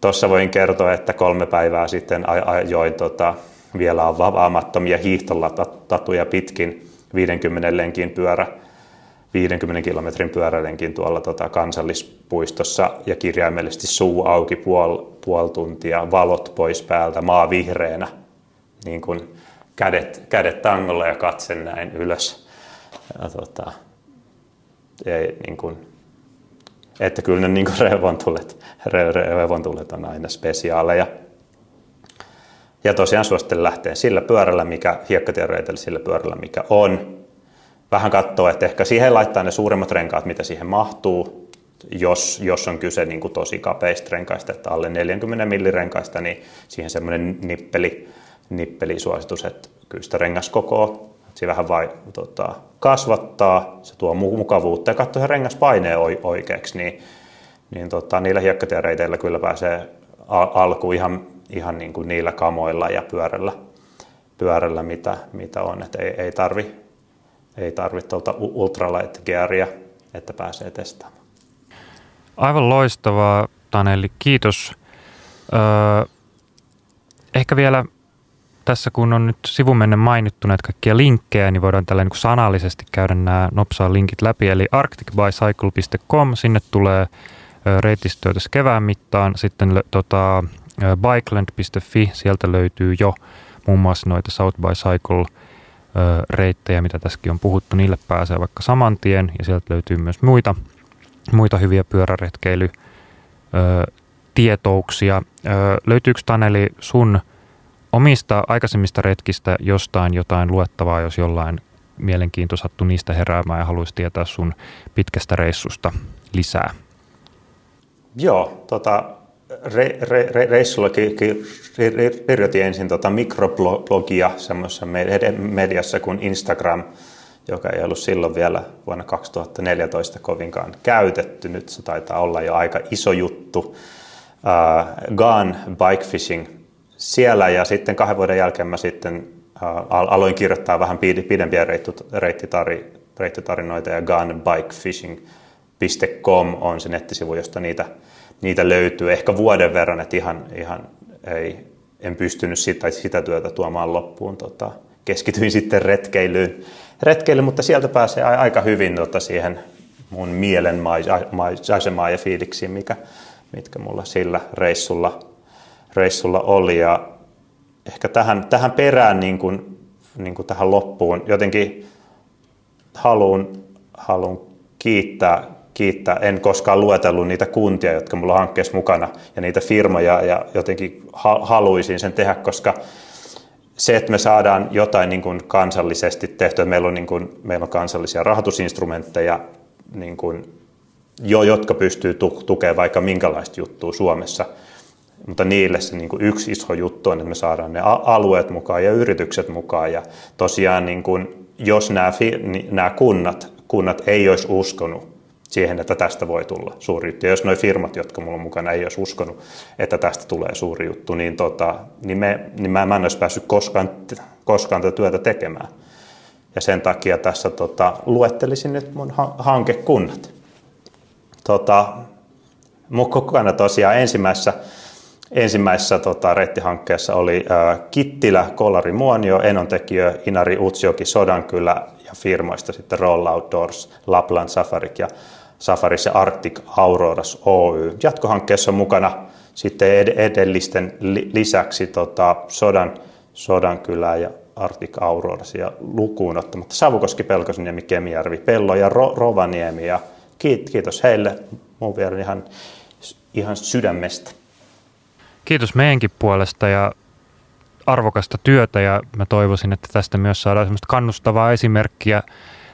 Speaker 3: Tuossa voin kertoa, että kolme päivää sitten ajoin tota, vielä avaamattomia hiihtolatuja pitkin 50 lenkin pyörä, 50 kilometrin pyörälenkin tuolla tota, kansallispuistossa ja kirjaimellisesti suu auki puol, puoli tuntia, valot pois päältä, maa vihreänä, niin kuin kädet, kädet tangolla ja katse näin ylös. Ja, tota, ei, niin kuin, että kyllä ne niin revontulet, revontulet on aina spesiaaleja. Ja tosiaan suosittelen lähteä sillä pyörällä, mikä hiekkatiereitellä sillä pyörällä, mikä on. Vähän katsoa, että ehkä siihen laittaa ne suuremmat renkaat, mitä siihen mahtuu. Jos, jos on kyse niin kuin tosi kapeista renkaista, että alle 40 millirenkaista, niin siihen semmoinen nippeli, nippelisuositus, että kyllä sitä rengaskokoa se vähän vai, tota, kasvattaa, se tuo mukavuutta ja katsoo sen rengaspaineen oikeaksi, niin, niin tota, niillä hiekkatiereiteillä kyllä pääsee alkuun ihan, ihan niin kuin niillä kamoilla ja pyörällä, pyörällä mitä, mitä on, että ei, ei tarvi, ei tarvi tuolta ultralight gearia, että pääsee testaamaan.
Speaker 2: Aivan loistavaa, Taneli. Kiitos. Öö, ehkä vielä tässä kun on nyt sivumennen mainittu näitä kaikkia linkkejä, niin voidaan tällä niin sanallisesti käydä nämä nopsaa linkit läpi. Eli arcticbicycle.com, sinne tulee reitistöä tässä kevään mittaan. Sitten tota, bikeland.fi, sieltä löytyy jo muun muassa noita South by Cycle reittejä, mitä tässäkin on puhuttu. Niille pääsee vaikka saman tien ja sieltä löytyy myös muita, muita hyviä pyöräretkeily tietouksia. Löytyykö Taneli sun omista aikaisemmista retkistä jostain jotain luettavaa, jos jollain mielenkiinto sattu niistä heräämään ja haluaisi tietää sun pitkästä reissusta lisää?
Speaker 3: Joo, tota, re, re, re, reissulla kirjoitin ensin tota mikroblogia semmoisessa mediassa kuin Instagram, joka ei ollut silloin vielä vuonna 2014 kovinkaan käytetty. Nyt se taitaa olla jo aika iso juttu. Uh, Gone Bike Fishing siellä ja sitten kahden vuoden jälkeen mä sitten aloin kirjoittaa vähän pidempiä reittitarinoita ja gunbikefishing.com on se nettisivu, josta niitä, niitä löytyy ehkä vuoden verran, että ihan, ihan ei, en pystynyt sitä, sitä työtä tuomaan loppuun. Tota, keskityin sitten retkeilyyn, retkeilyyn, mutta sieltä pääsee aika hyvin tota, siihen mun mielen maisemaan ja fiiliksiin, mikä, mitkä mulla sillä reissulla reissulla oli. Ja ehkä tähän, tähän perään, niin kuin, niin kuin tähän loppuun, jotenkin haluan, haluan kiittää, kiittää. En koskaan luetellut niitä kuntia, jotka mulla on hankkeessa mukana ja niitä firmoja ja jotenkin haluaisin sen tehdä, koska se, että me saadaan jotain niin kuin kansallisesti tehtyä, meillä on, niin kuin, meillä on kansallisia rahoitusinstrumentteja, niin kuin, jo, jotka pystyy tukemaan vaikka minkälaista juttua Suomessa – mutta niille se niin kuin yksi iso juttu on, että me saadaan ne alueet mukaan ja yritykset mukaan. Ja tosiaan niin kuin, jos nämä, nämä kunnat, kunnat ei olisi uskonut, siihen, että tästä voi tulla suuri juttu. Ja jos nuo firmat, jotka mulla on mukana, ei olisi uskonut, että tästä tulee suuri juttu, niin, tota, niin, me, niin mä, mä en olisi päässyt koskaan, koskaan tätä työtä tekemään. Ja sen takia tässä tota, luettelisin nyt mun hankekunnat. Tota, mukana tosiaan ensimmäisessä, ensimmäisessä tota, reittihankkeessa oli ää, Kittilä, Kolari Muonio, Enontekijö, Inari, Utsjoki, Sodankylä ja firmoista sitten Roll Outdoors, Lapland Safarik ja Safaris ja Arctic Auroras Oy. Jatkohankkeessa on mukana sitten edellisten lisäksi tota, Sodan, Sodankylä ja Arctic Auroras ja lukuun ottamatta Savukoski, Pelkosniemi, Kemijärvi, Pello ja Ro- Rovaniemi ja kiitos heille mun vielä ihan, ihan sydämestä.
Speaker 2: Kiitos meidänkin puolesta ja arvokasta työtä ja mä toivoisin, että tästä myös saadaan semmoista kannustavaa esimerkkiä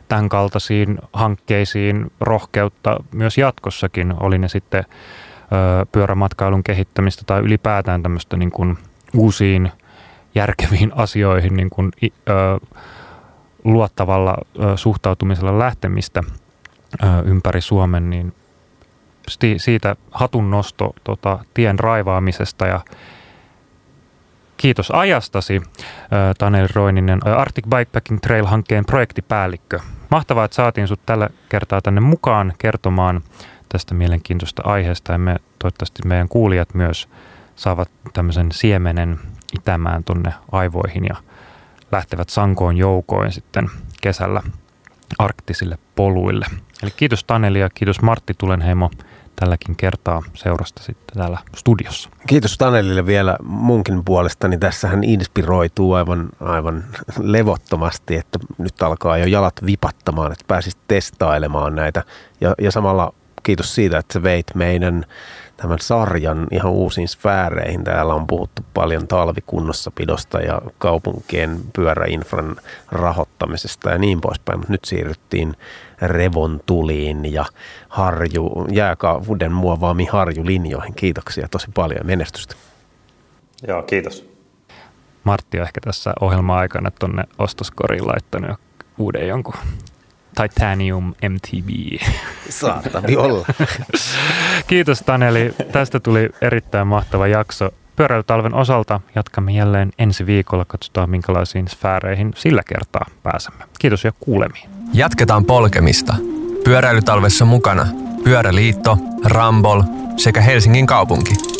Speaker 2: tämän kaltaisiin hankkeisiin rohkeutta myös jatkossakin, oli ne sitten pyörämatkailun kehittämistä tai ylipäätään tämmöistä niin kuin uusiin järkeviin asioihin niin kuin, ö, luottavalla ö, suhtautumisella lähtemistä ö, ympäri Suomen, niin siitä hatun nosto tota, tien raivaamisesta ja Kiitos ajastasi, Taneli Roininen, Arctic Bikepacking Trail-hankkeen projektipäällikkö. Mahtavaa, että saatiin sinut tällä kertaa tänne mukaan kertomaan tästä mielenkiintoista aiheesta ja me, toivottavasti meidän kuulijat myös saavat tämmöisen siemenen itämään tonne aivoihin ja lähtevät sankoon joukoin sitten kesällä arktisille poluille. Eli kiitos Taneli ja kiitos Martti Tulenheimo tälläkin kertaa seurasta sitten täällä studiossa.
Speaker 4: Kiitos Tanelille vielä munkin puolestani. Tässähän inspiroituu aivan, aivan levottomasti, että nyt alkaa jo jalat vipattamaan, että pääsit testailemaan näitä. Ja, ja samalla kiitos siitä, että veit meidän tämän sarjan ihan uusiin sfääreihin. Täällä on puhuttu paljon talvikunnossapidosta ja kaupunkien pyöräinfran rahoittamisesta ja niin poispäin, mutta nyt siirryttiin revontuliin ja harju, jääkauden muovaamiin harjulinjoihin. Kiitoksia tosi paljon ja menestystä.
Speaker 3: Joo, kiitos.
Speaker 2: Martti on ehkä tässä ohjelma-aikana tuonne ostoskoriin laittanut uuden jonkun Titanium MTB.
Speaker 4: Saattavi olla.
Speaker 2: Kiitos Taneli. Tästä tuli erittäin mahtava jakso. Pyöräilytalven osalta jatkamme jälleen ensi viikolla. Katsotaan minkälaisiin sfääreihin sillä kertaa pääsemme. Kiitos ja kuulemiin.
Speaker 1: Jatketaan polkemista. Pyöräilytalvessa mukana Pyöräliitto, Rambol sekä Helsingin kaupunki.